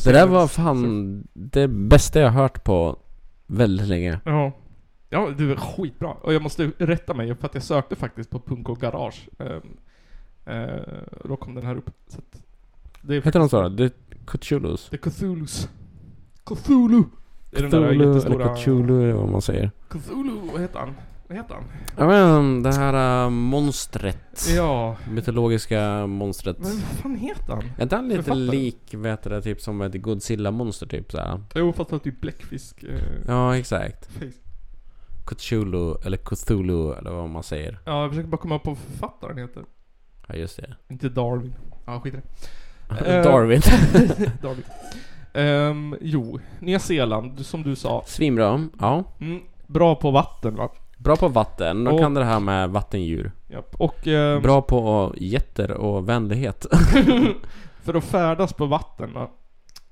Det där var fan det bästa jag hört på väldigt länge. Ja. Ja, det var skitbra. Och jag måste rätta mig för att jag sökte faktiskt på Punk och Garage. Um, uh, då kom den här upp. Så att det är Heter de så? The Cthulhus? The Cthulhus. Cthulhu! Är Cthulhu eller. Cthulhu eller vad man säger. Cthulhu, vad heter han? Vad heter han? Ja men det här äh, monstret. Ja. Mytologiska monstret. Men vad fan heter han? Är inte han lite Författaren? lik, vet du det, typ som ett Godzilla-monster typ såhär? Jo, fast han typ bläckfisk... Eh, Ja, exakt. face. Cthulhu, eller Cthulhu, eller vad man säger. Ja, jag försöker bara komma på vad författaren heter. Ja, just det. Inte Darwin. Ja, skit i det. Eh, Darwin. Darwin. Ehm, jo, Nya Zeeland, som du sa. Svinbra. Ja. Mm, bra på vatten va? Bra på vatten. De Och- kan det här med vattendjur. Japp. Och ehm, Bra på getter och vänlighet. för att färdas på vatten va?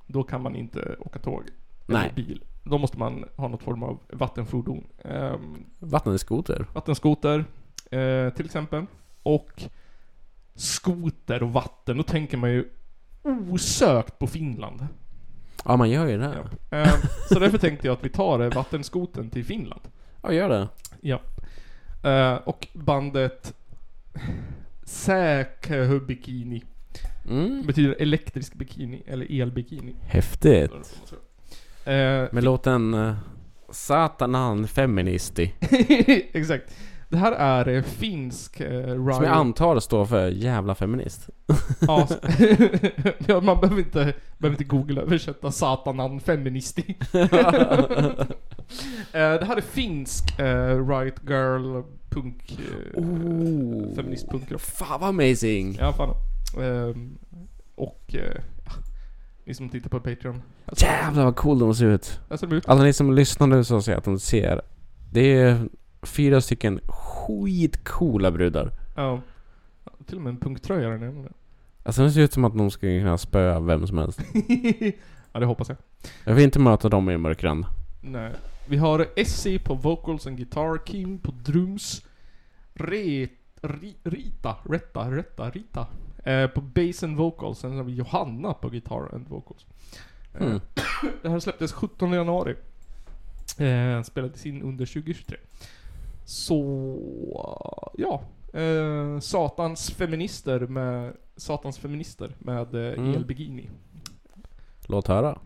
Då kan man inte åka tåg. Eller Nej. bil. Då måste man ha något form av vattenfordon. Um, Vattenskoter. vattenskoter eh, till exempel. Och skoter och vatten. Då tänker man ju osökt på Finland. Ja, man gör ju det. Eh, så därför tänkte jag att vi tar eh, vattenskoten till Finland. Ja, gör det. Ja. Eh, och bandet Säkhö-bikini. Mm. Betyder elektrisk bikini, eller elbikini. Häftigt. Eh, Med låten uh, Satanan Feministi. Exakt. Det här är eh, finsk eh, Som riot. jag antar står för jävla feminist. Ja, s- ja, man behöver inte, behöver inte googla översätta satanan feministi. Eh, det här är finsk eh, right girl punk... Eh, Oh. Feministpunkrock. Fan vad amazing! Ja, fan. Ehm, och... Eh, ja, ni som tittar på Patreon. Alltså, Jävlar vad cool de ser ut. Ser ut. Alla ni som lyssnar nu så ser att de ser. Det är fyra stycken skitcoola brudar. Ja. Till och med en punktröja där nere. Alltså det ser ut som att de skulle kunna spöa vem som helst. ja, det hoppas jag. Jag vill inte möta dem i mörkran. Nej. Vi har Essie på vocals and guitar, Kim på drums, Re, Ri, Rita, Retta, Retta, Rita eh, på bass and vocals, sen har vi Johanna på guitar and vocals. Eh, Mm. Det här släpptes 17 januari. Eh, spelades in under 2023. Så, ja. Eh, Satans feminister med Satans feminister med eh, Mm. elbikini. Låt höra.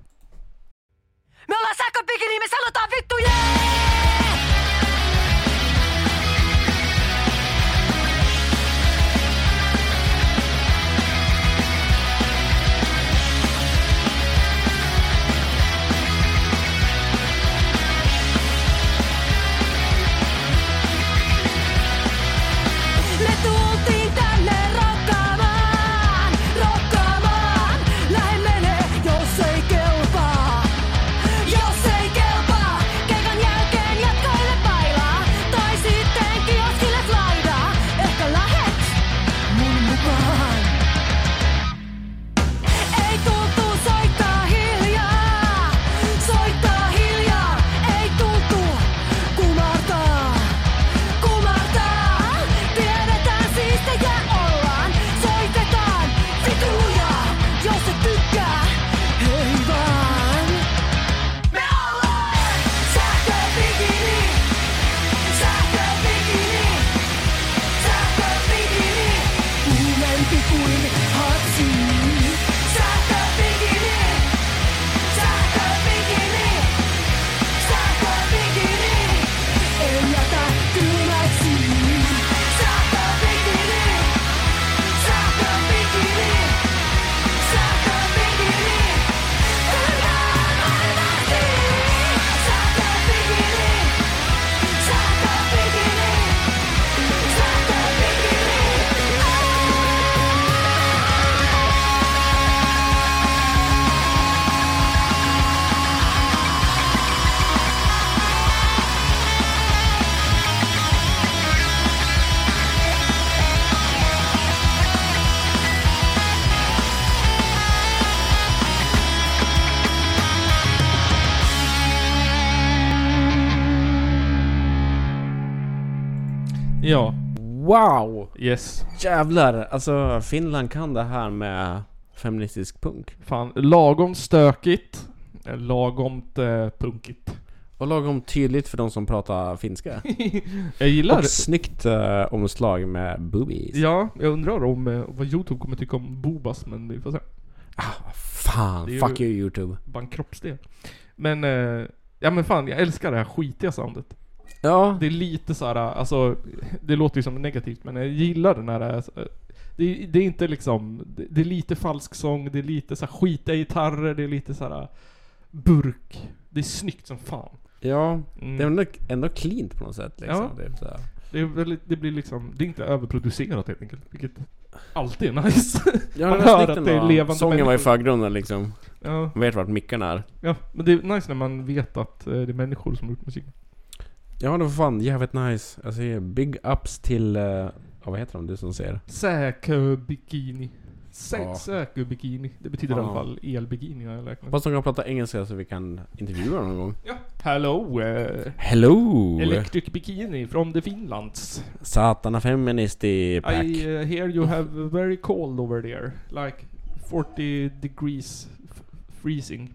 Yes. Jävlar! Alltså Finland kan det här med feministisk punk. Fan, lagom stökigt. eh, Lagomt eh, punkigt. Och lagom tydligt för de som pratar finska. Jag gillar Och snyggt eh, omslag med boobies. Ja, jag undrar om eh, vad Youtube kommer tycka om Bobas, men vi får se. Fan, Det är fuck ju- you Youtube. Bara en kroppsdel. Men, eh, ja men fan, jag älskar det här skitiga soundet. Ja. Det är lite så här, alltså, det låter ju som negativt, men jag gillar den här... eh, Det, det är inte liksom, det, det är lite falsk sång, det är lite så här skitiga gitarrer, det är lite så här burk. Det är snyggt som fan. Ja, Mm. det är ändå, ändå cleant på något sätt liksom. Ja. Det är så här. Det, är väldigt, det blir liksom, det är inte överproducerat helt enkelt, vilket alltid är nice. Ja, Man var hör att det är levande Sången var i människor. förgrunden liksom. Ja. Man vet vart mickarna är. Ja, men det är nice när man vet att eh, det är människor som har gjort musik. Ja, det var fan jävligt nice. Alltså, big ups till... Uh, ja, vad heter de? Du som ser. Säkö-bikini. Sä- Ja. Säkö-bikini. Det betyder i alla Ja. fall elbikini har jag räknat. Hoppas de kan prata engelska så vi kan intervjua dem någon gång. Ja. Hello! eh, Hello! Electric bikini from the Finlands. Satana feministi pack. I uh, hear you have very cold over there. Like 40 degrees freezing.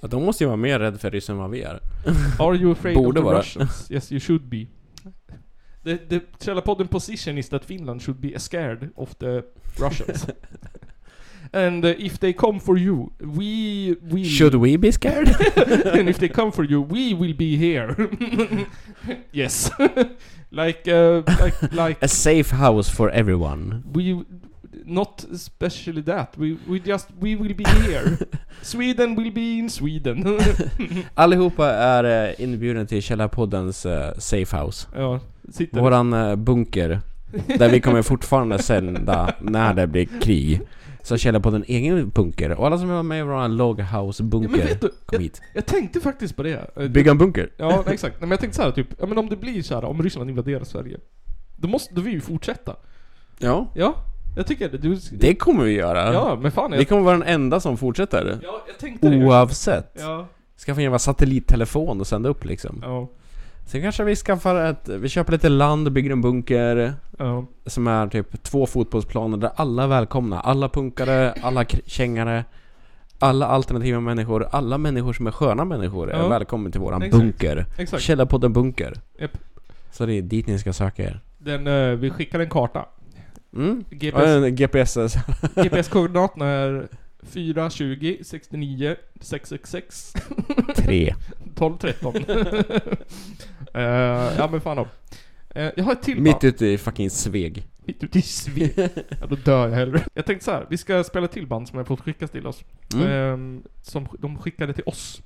Ja, de måste ju vara mer rädda för ryssen än vad vi är. Are you afraid Borde of the vara. Russians? Yes, you should be. The, the Källarpodden position is that Finland should be scared of the Russians. And uh, if they come for you, we will... Should we be scared? and if they come for you, we will be here. yes. like, uh, like, like... A safe house for everyone. We... Not especially that. We, we just... We will be here. Sweden will be in Sweden. Allihopa är uh, inbjudna till Källarpoddens uh, safe house. ja, sitter... Våran eh, bunker. Där vi kommer fortfarande sända när det blir krig. Så Källarpodden egen bunker. Och alla som är med i våran loghouse Ja, men bunker, vet du, kom jag, hit. jag tänkte faktiskt på det. Eh, Bygga en bunker? Ja, exakt. Nej, men jag tänkte så här, typ, ja men om det blir så här, om Ryssland invaderar Sverige. Då måste, vi ju fortsätta. Ja. Ja, jag tycker det. Du, Det kommer vi göra. Ja, men fan, jag- Vi kommer vara den enda som fortsätter. Ja, jag tänkte det. Oavsett. Ja. Skaffa en jävla satellittelefon och sända upp liksom. Ja. Sen kanske vi skaffar ett, vi köper lite land och bygger en bunker. Ja. Som är typ två fotbollsplaner där alla är välkomna. Alla punkare, alla kängare. Alla alternativa människor, alla människor som är sköna människor är Ja. välkomna till våran Exakt. bunker. Exakt. Källarpodden bunker. Japp. Så det är dit ni ska söka er. Den, eh, vi skickar en karta. Mm. GPS. GPS. GPS-koordinaterna är 4, 20, 69, 666. Tre. 12, 13. Eh, ja men fan då. Eh, jag har ett till Mitt band. ute i fucking Sveg. Mitt ute i Sveg. Ja, då dör jag hellre. Jag tänkte så här, vi ska spela till band som har fått skickas till oss. Mm. Ehm, som de skickade till oss.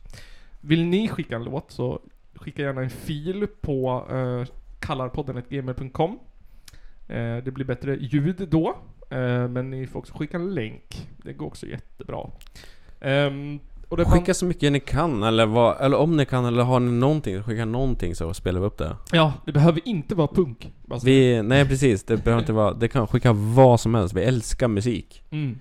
Vill ni skicka en låt så skicka gärna en fil på uh, kallarpodden.gmail.com Eh, Det blir bättre ljud då. Eh, men ni får också skicka en länk. Det går också jättebra. Ehm, och det Skicka så mycket ni kan, eller, vad, eller om ni kan, eller har ni någonting, skicka någonting så spelar vi upp det. Ja, det behöver inte vara punk. Vi, nej precis, det behöver inte vara, det kan skicka vad som helst, vi älskar musik. Mm.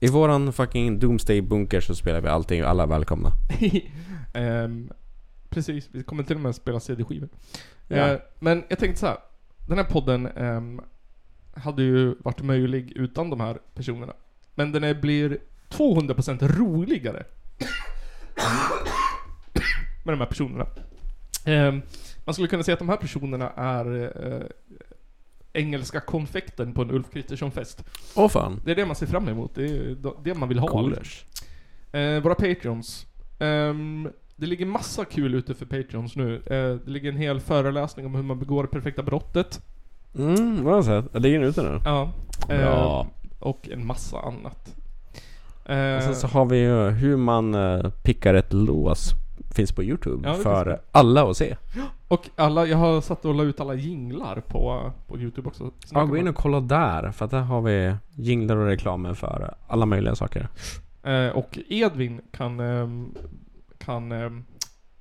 I våran fucking Doomsday bunker så spelar vi allting, alla är välkomna. Ehm, precis, vi kommer till och med spela CD-skivor. Ja. Eh, men jag tänkte så här. Den här podden ehm, hade ju varit möjlig utan de här personerna. Men den är, blir 200% roligare. med de här personerna. Ehm, man skulle kunna säga att de här personerna är eh, engelska konfekten på en Ulf Kristersson-fest. Åh fan. Det är det man ser fram emot. Det är det man vill ha. Coolers. Eh, våra Patreons. Ehm, det ligger massa kul ute för Patreons nu. Eh, det ligger en hel föreläsning om hur man begår det perfekta brottet. Mm, vad har jag sett? Ligger den ute nu? Ja. Eh, Bra. Och en massa annat. Eh, Och sen så har vi ju hur man pickar ett lås. Finns på Youtube Ja, för alla att se. och alla, jag har satt och la ut alla jinglar på, på Youtube också. Ja, gå in och kolla där, för att där har vi jinglar och reklamer för alla möjliga saker. Eh, och Edvin kan... kan ehm,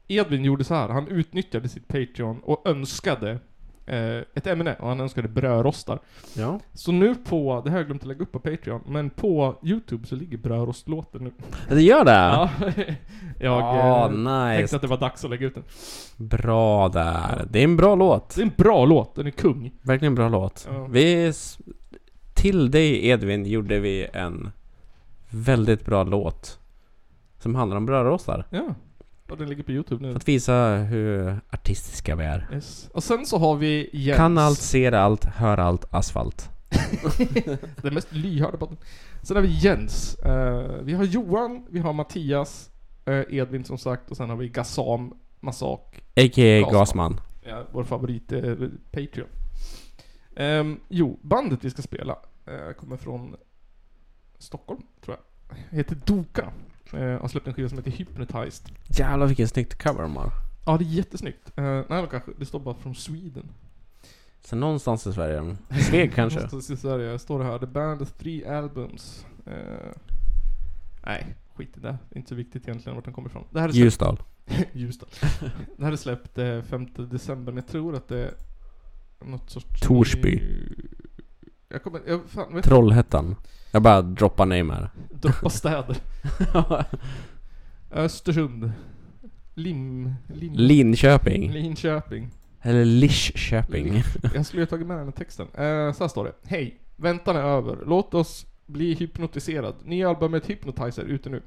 Edvin gjorde så här. han utnyttjade sitt Patreon och önskade eh, ett ämne och han önskade brödrostar. Ja. Så nu på, det här har jag glömt att lägga upp på Patreon, men på Youtube så ligger brödrostlåten nu. Det gör det? Ja. jag Ah, eh, nice. tänkte att det var dags att lägga ut den. Bra där. Det är en bra låt. Det är en bra låt, den är kung. Verkligen bra låt. Ja. Vi... Till dig Edvin gjorde vi en väldigt bra låt. Som handlar om brödrostar. Ja. Och den ligger på Youtube nu. För att visa hur artistiska vi är. Yes. Och sen så har vi Jens. Kan allt, ser allt, hör allt, asfalt. Den mest lyhörda podden. Sen har vi Jens. Eh, vi har Johan, vi har Mattias, eh, Edvin som sagt och sen har vi Gassam Masak. A.k.a. Gasman. Ja, vår favorit eh, Patreon. Ehm, jo, bandet vi ska spela eh, kommer från Stockholm, tror jag. Heter Doka. Eh, har släppt en skiva som heter Hypnotized. Jävlar vilken snyggt cover de har. Ja, det är jättesnyggt. Eh, nej, det kanske, det står bara från Sweden. Så någonstans i Sverige. Sveg kanske? Någonstans i Sverige står det här. The band has three albums. Eh, nej, skit i det. Det är inte så viktigt egentligen vart den kommer ifrån. Det här är släppt- Ljusdal. Ljusdal. Det här är släppt eh, 5 december, men jag tror att det är något sorts... Torsby. Jag kommer... Jag, fan, vet Trollhättan. Jag bara droppar name här. Droppa städer. Östersund. Lim... Lim Linköping. Linköping. Eller Lischköping. Jag skulle ju ha tagit med den här texten. Eh, så här står det. Hej! Väntan är över. Låt oss bli hypnotiserad. Nya albumet Hypnotizer ute nu.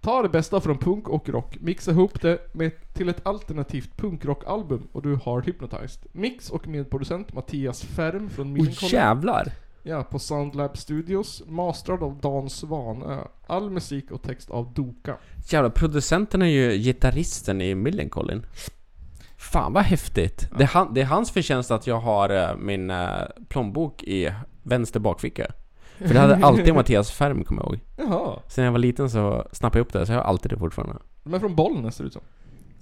Ta det bästa från punk och rock, mixa ihop det med, till ett alternativt punkrockalbum och du har Hypnotized. Mix och medproducent Mattias Färm från Millencolin. jävlar! Ja, på Soundlab Studios. Mastrad av Dan Svanö. All musik och text av Doka. Jävlar, producenten är ju gitarristen i Millencolin. Fan vad häftigt. Det, är han, det är hans förtjänst att jag har eh, min eh, plånbok i vänster bakficka. För det hade alltid Mattias Färm, kommer jag ihåg. Jaha. Sen jag var liten så snappade jag upp det, så jag har alltid det fortfarande. De är från Bollnäs ser det ut som.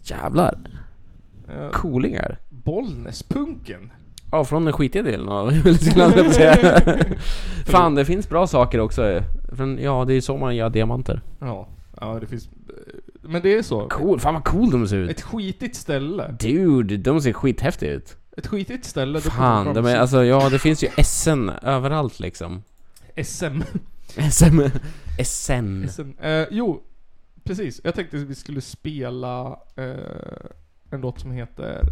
Jävlar! Eh, Coolingar. Bollnäspunken. Ja, från den skitiga delen av Hälsingland, säga. Fan, det finns bra saker också. Från, ja, det är så man gör diamanter. Ja, ja det finns... Men det är så. Cool, fan vad cool de ser ut. Ett skitigt ställe. Dude, de ser skithäftiga ut. Ett skitigt ställe. Fan, de är, alltså ja, det finns ju SN överallt liksom. SM. SM. SN. SM. Eh, jo, precis. Jag tänkte att vi skulle spela eh, en låt som heter...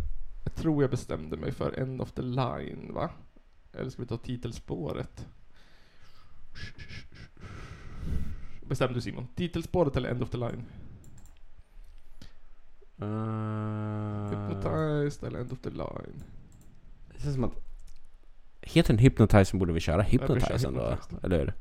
Jag tror jag bestämde mig för End of the Line, va? Eller ska vi ta titelspåret? Bestämde du Simon? Titelspåret eller End of the Line? Uh, Hypnotized eller End of the Line? det känns som att... Heter den Hypnotize borde vi köra ändå, Hypnotize. eller hur?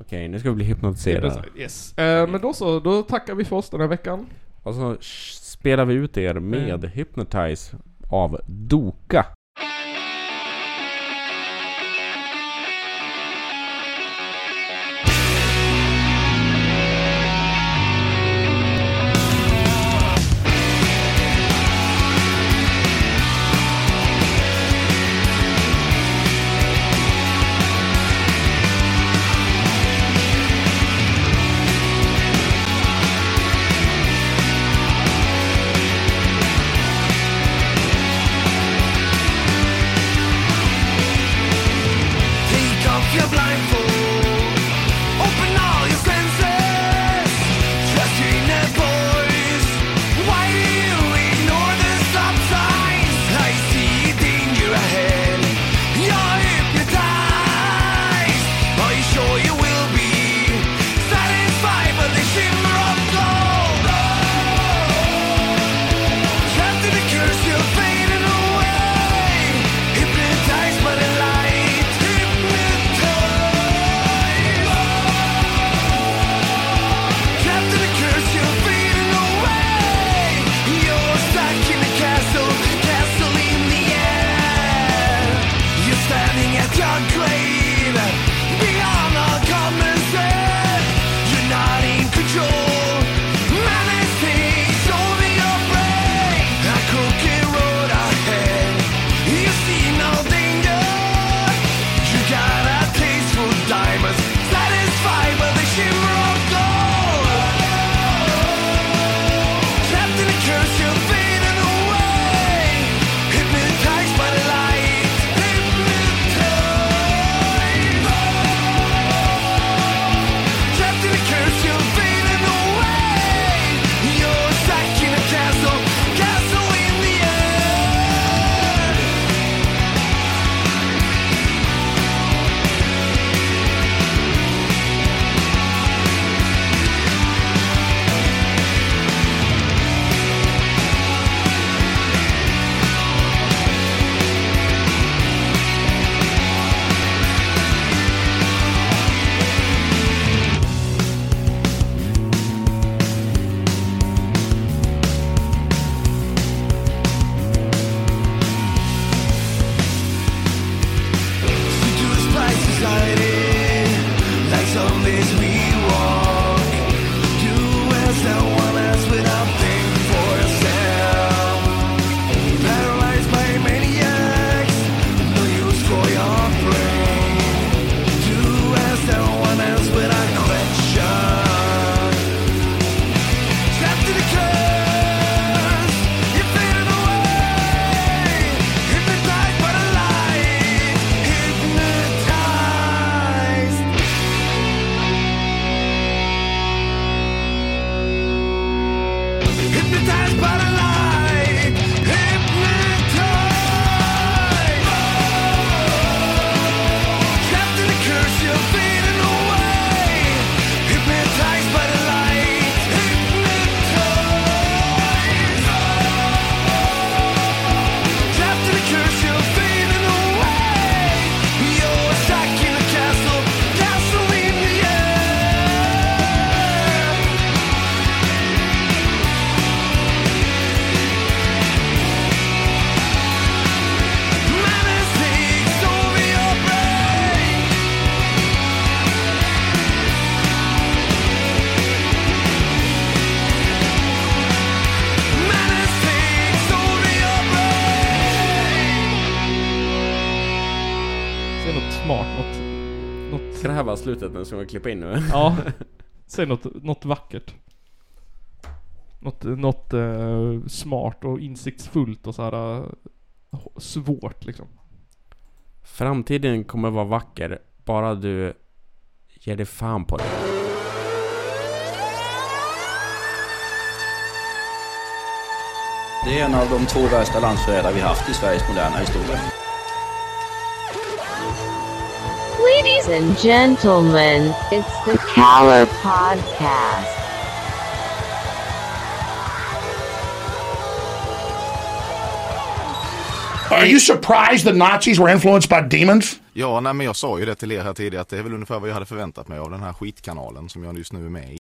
Okej, nu ska vi bli hypnotiserade. Yes. Eh, men då så, då tackar vi för oss den här veckan. Och så spelar vi ut er med Hypnotize av Doka. Slutet nu? Ska vi klippa in nu? Ja. Säg något, något vackert. Något, något eh, smart och insiktsfullt och så här eh, svårt liksom. Framtiden kommer vara vacker, bara du ger dig fan på det. Det är en av de två värsta landsförrädare vi haft i Sveriges moderna historia. Ladies and gentlemen, it's the Caller Podcast. Are you surprised the Nazis were influenced by demons? Ja, nej, men jag sa ju det till er här tidigare att det är väl ungefär vad jag hade förväntat mig av den här skitkanalen som jag just nu är med i.